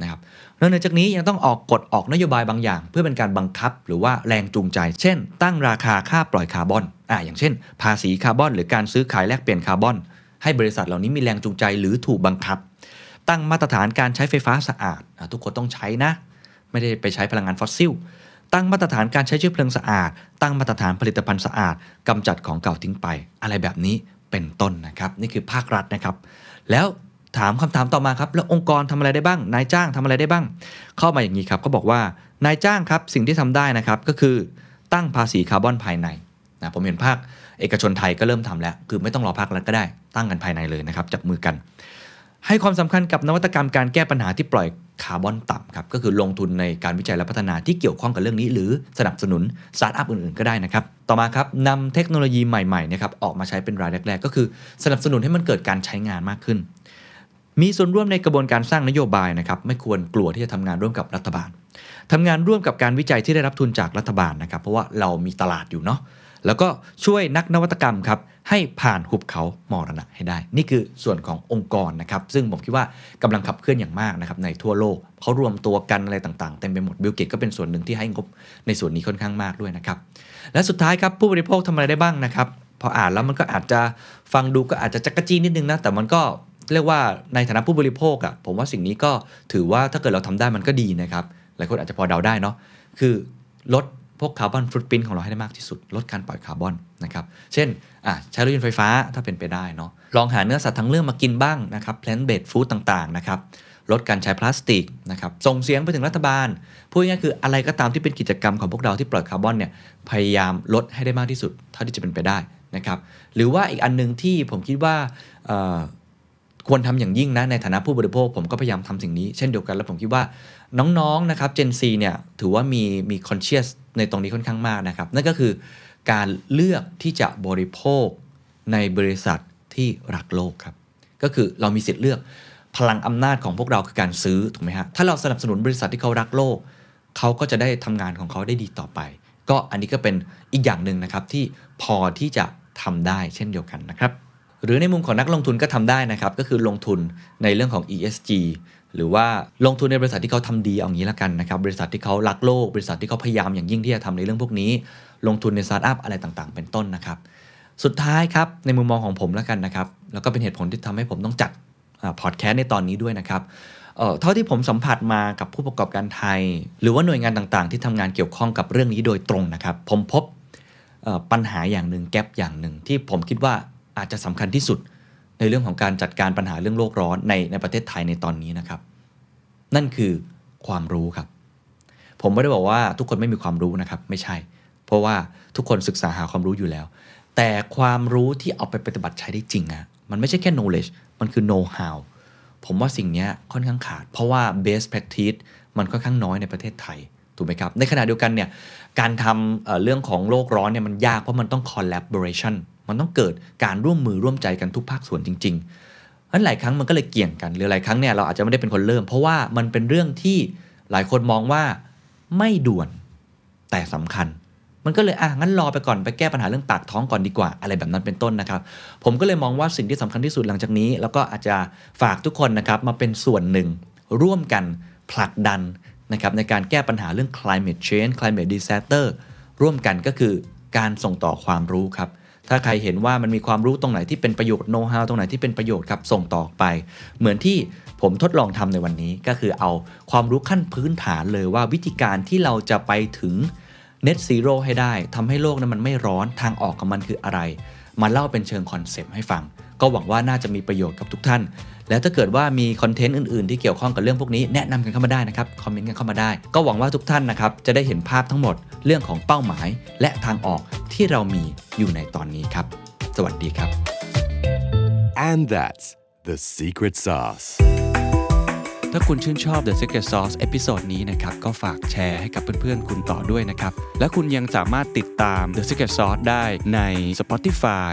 นะครับนอกจากนี้ยังต้องออกกฎออกนโยบายบางอย่าง เพื่อเป็นการบังคับหรือว่าแรงจูงใจ เช่น ตั้งราคาค่าปล่อยคาร์บอนอ่าอย่างเช่น ภาษีคาร์บอน หรือการซื้อขายแลกเปลี่ยนคาร์บอน ให้บริษัทเหล่านี้มีแรงจูงใจหรือถูกบังคับ ตั้งมาตรฐานการใช้ไฟฟ้าสะอาด ทุกคนต้องใช้นะ ไม่ได้ไปใช้พลังงานฟอสซิล ตั้งมาตรฐานการใช้เชื้อเพลิงสะอาด ตั้งมาตรฐานผลิตภัณฑ์สะอาดกำจัดของเก่าทิ้งไป อะไรแบบนี้เป็นต้นนะครับ นี่คือภาครัฐนะครับ แล้วถามคำถามต่อมาครับ แล้วองค์กรทำอะไรได้บ้าง นายจ้างทำอะไรได้บ้าง เข้ามาอย่างนี้ครับเขาบอกว่านายจ้างครับสิ่งที่ทำได้นะครับก็คือตั้งภาษีคาร์บอนภายในนะผมเห็นภาคเอกชนไทยก็เริ่มทำแล้ว คือไม่ต้องรอภาครัฐก็ได้ตั้งกันภายในเลยนะครับจับมือกัน ให้ความสำคัญกับนวัตกรรมการแก้ปัญหาที่ปล่อยคาร์บอนต่ำครับก็คือลงทุนในการวิจัยและพัฒนาที่เกี่ยวข้องกับเรื่องนี้ หรือสนับสนุนสตาร์ทอัพอื่นๆก็ได้นะครับ ต่อมาครับนำเทคโนโลยีใหม่ๆนะครับออกมาใช้เป็นรายแรก ๆ ก็คือสนับสนุนให้มันเกิดการใช้งานมากขึ้น มีส่วนร่วมในกระบวนการสร้างนโยบายนะครับไม่ควรกลัวที่จะทำงานร่วมกับรัฐบาลทำงานร่วมกับการวิจัยที่ได้รับทุนจากรัฐบาลนะครับเพราะว่าเรามีตลาดอยู่เนาะ แล้วก็ช่วยนักนวัตกรรมครับให้ผ่านหุบเขามรณะให้ได้ นี่คือส่วนขององค์กรนะครับ ซึ่งผมคิดว่ากำลังขับเคลื่อนอย่างมากนะครับในทั่วโลกเขารวมตัวกันอะไรต่างๆเต็มไปหมดบิลเกตก็เป็นส่วนหนึ่งที่ให้งบในส่วนนี้ค่อนข้างมากด้วยนะครับและสุดท้ายครับผู้บริโภคทำอะไรได้บ้างนะครับพออ่านแล้วมันก็อาจจะฟังดูก็อาจจะจั๊กกะจี้นิดนึงนะแต่มันก็เรียกว่าในฐานะผู้บริโภคอะ่ะผมว่าสิ่งนี้ก็ถือว่าถ้าเกิดเราทำได้มันก็ดีนะครับหลายคนอาจจะพอเดาได้เนาะคือลด พวก carbon footprint ของเราให้ได้มากที่สุด ลดการปล่อยคาร์บอนนะครับ เช่นใช้รถยนต์ไฟฟ้าถ้าเป็นไปได้เนาะลองหาเนื้อสัตว์ทั้งเรื่องมากินบ้างนะครับ plant based food ต่างๆนะครับลดการใช้พลาสติกนะครับส่งเสียงไปถึงรัฐบาลพูดง่ายๆคืออะไรก็ตามที่เป็นกิจกรรมของพวกเราที่ปล่อยคาร์บอนเนี่ยพยายามลดให้ได้มากที่สุด เท่าที่จะเป็นไปได้นะครับหรือว่าอีกอันหนึงที่ผมคิดว่าควรทำอย่างยิ่งนะในฐานะผู้บริโภค ผมก็พยายามทำสิ่งนี้เช่นเดียวกัน แล้วผมคิดว่า น้องๆนะครับ Gen Z เนี่ยถือว่ามีมี conscious ในตรงนี้ค่อนข้างมากนะครับ นั่นก็คือการเลือกที่จะบริโภคในบริษัทที่รักโลกครับ ก็คือเรามีสิทธิ์เลือกพลังอำนาจของพวกเราคือการซื้อถูกไหมฮะถ้าเราสนับสนุนบริษัทที่เขารักโลก เขาก็จะได้ทำงานของเขาได้ดีต่อไป ก็อันนี้ก็เป็นอีกอย่างหนึ่งนะครับที่พอที่จะทำได้เช่นเดียวกันนะครับหรือในมุมของนักลงทุนก็ทำได้นะครับ ก็คือลงทุนในเรื่องของ ESG หรือว่าลงทุนในบริษัทที่เขาทำดีเอางี้ละกันนะครับบริษัทที่เขารักโลก บริษัทที่เขาพยายามอย่างยิ่งที่จะทำในเรื่องพวกนี้ ลงทุนในสตาร์ทอัพอะไรต่างๆ เป็นต้นนะครับ สุดท้ายครับในมุมมองของผมแล้วกันนะครับแล้วก็เป็นเหตุผลที่ทำให้ผมต้องจัดพอดแคสต์ในตอนนี้ด้วยนะครับเท่าที่ผมสัมผัสมากับผู้ประกอบการไทย หรือว่าหน่วยงานต่างๆ ที่ทำงานเกี่ยวข้องกับเรื่องนี้โดยตรงนะครับ ผมพบปัญหาอย่างหนึ่งแกลบอย่างหนึ่งที่ผมคิดว่าอาจจะสำคัญที่สุด ในเรื่องของการจัดการปัญหาเรื่องโลกร้อนในในประเทศไทยในตอนนี้นะครับ นั่นคือความรู้ครับ ผมไม่ได้บอกว่าทุกคนไม่มีความรู้นะครับ ไม่ใช่ เพราะว่าทุกคนศึกษาหาความรู้อยู่แล้ว แต่ความรู้ที่เอาไปปฏิบัติใช้ได้จริงอะมันไม่ใช่แค่ knowledge มันคือ know how ผมว่าสิ่งนี้ค่อนข้างขาด เพราะว่า best practice มันค่อนข้างน้อยในประเทศไทยถูกไหมครับ ในขณะเดียวกันเนี่ยการทำเเรื่องของโลกร้อนเนี่ยมันยากเพราะมันต้อง collaboration มันต้องเกิดการร่วมมือร่วมใจกันทุกภาคส่วนจริงๆนั้นหลายครั้งมันก็เลยเกี่ยงกัน หรือหลายครั้งเนี่ยเราอาจจะไม่ได้เป็นคนเริ่ม เพราะว่ามันเป็นเรื่องที่หลายคนมองว่าไม่ด่วนแต่สำคัญ มันก็เลยอะงั้นรอไปก่อนไปแก้ปัญหาเรื่องปากท้องก่อนดีกว่าอะไรแบบนั้นเป็นต้นนะครับ ผมก็เลยมองว่าสิ่งที่สำคัญที่สุดหลังจากนี้ แล้วก็อาจจะฝากทุกคนนะครับมาเป็นส่วนหนึ่ง ร่วมกันผลักดันนะครับในการแก้ปัญหาเรื่อง climate change climate disaster ร่วมกันก็คือการส่งต่อความรู้ครับ ถ้าใครเห็นว่ามันมีความรู้ตรงไหนที่เป็นประโยชน์โน้ตฮาวตรงไหนที่เป็นประโยชน์ครับส่งต่อไป เหมือนที่ผมทดลองทำในวันนี้ก็คือเอาความรู้ขั้นพื้นฐานเลยว่าวิธีการที่เราจะไปถึง Net Zero ให้ได้ทำให้โลกนั้นมันไม่ร้อนทางออกของมันคืออะไร มาเล่าเป็นเชิงคอนเซปต์ให้ฟัง ก็หวังว่าน่าจะมีประโยชน์กับทุกท่าน แล้วถ้าเกิดว่ามีคอนเทนต์อื่นๆ ที่เกี่ยวข้องกับเรื่องพวกนี้แนะนำกันเข้ามาได้นะครับคอมเมนต์กันเข้ามาได้ ก็หวังว่าทุกท่านนะครับจะได้เห็นภาพทั้งหมดเรื่องของเป้าหมาย และทางออกที่เรามีอยู่ในตอนนี้ครับ สวัสดีครับ And that's the secret sauce. ถ้าคุณชื่นชอบ The Secret Sauce episode นี้นะครับ ก็ฝากแชร์ให้กับเพื่อนๆ คุณต่อด้วยนะครับ และคุณยังสามารถติดตาม The Secret Sauce ได้ใน Spotify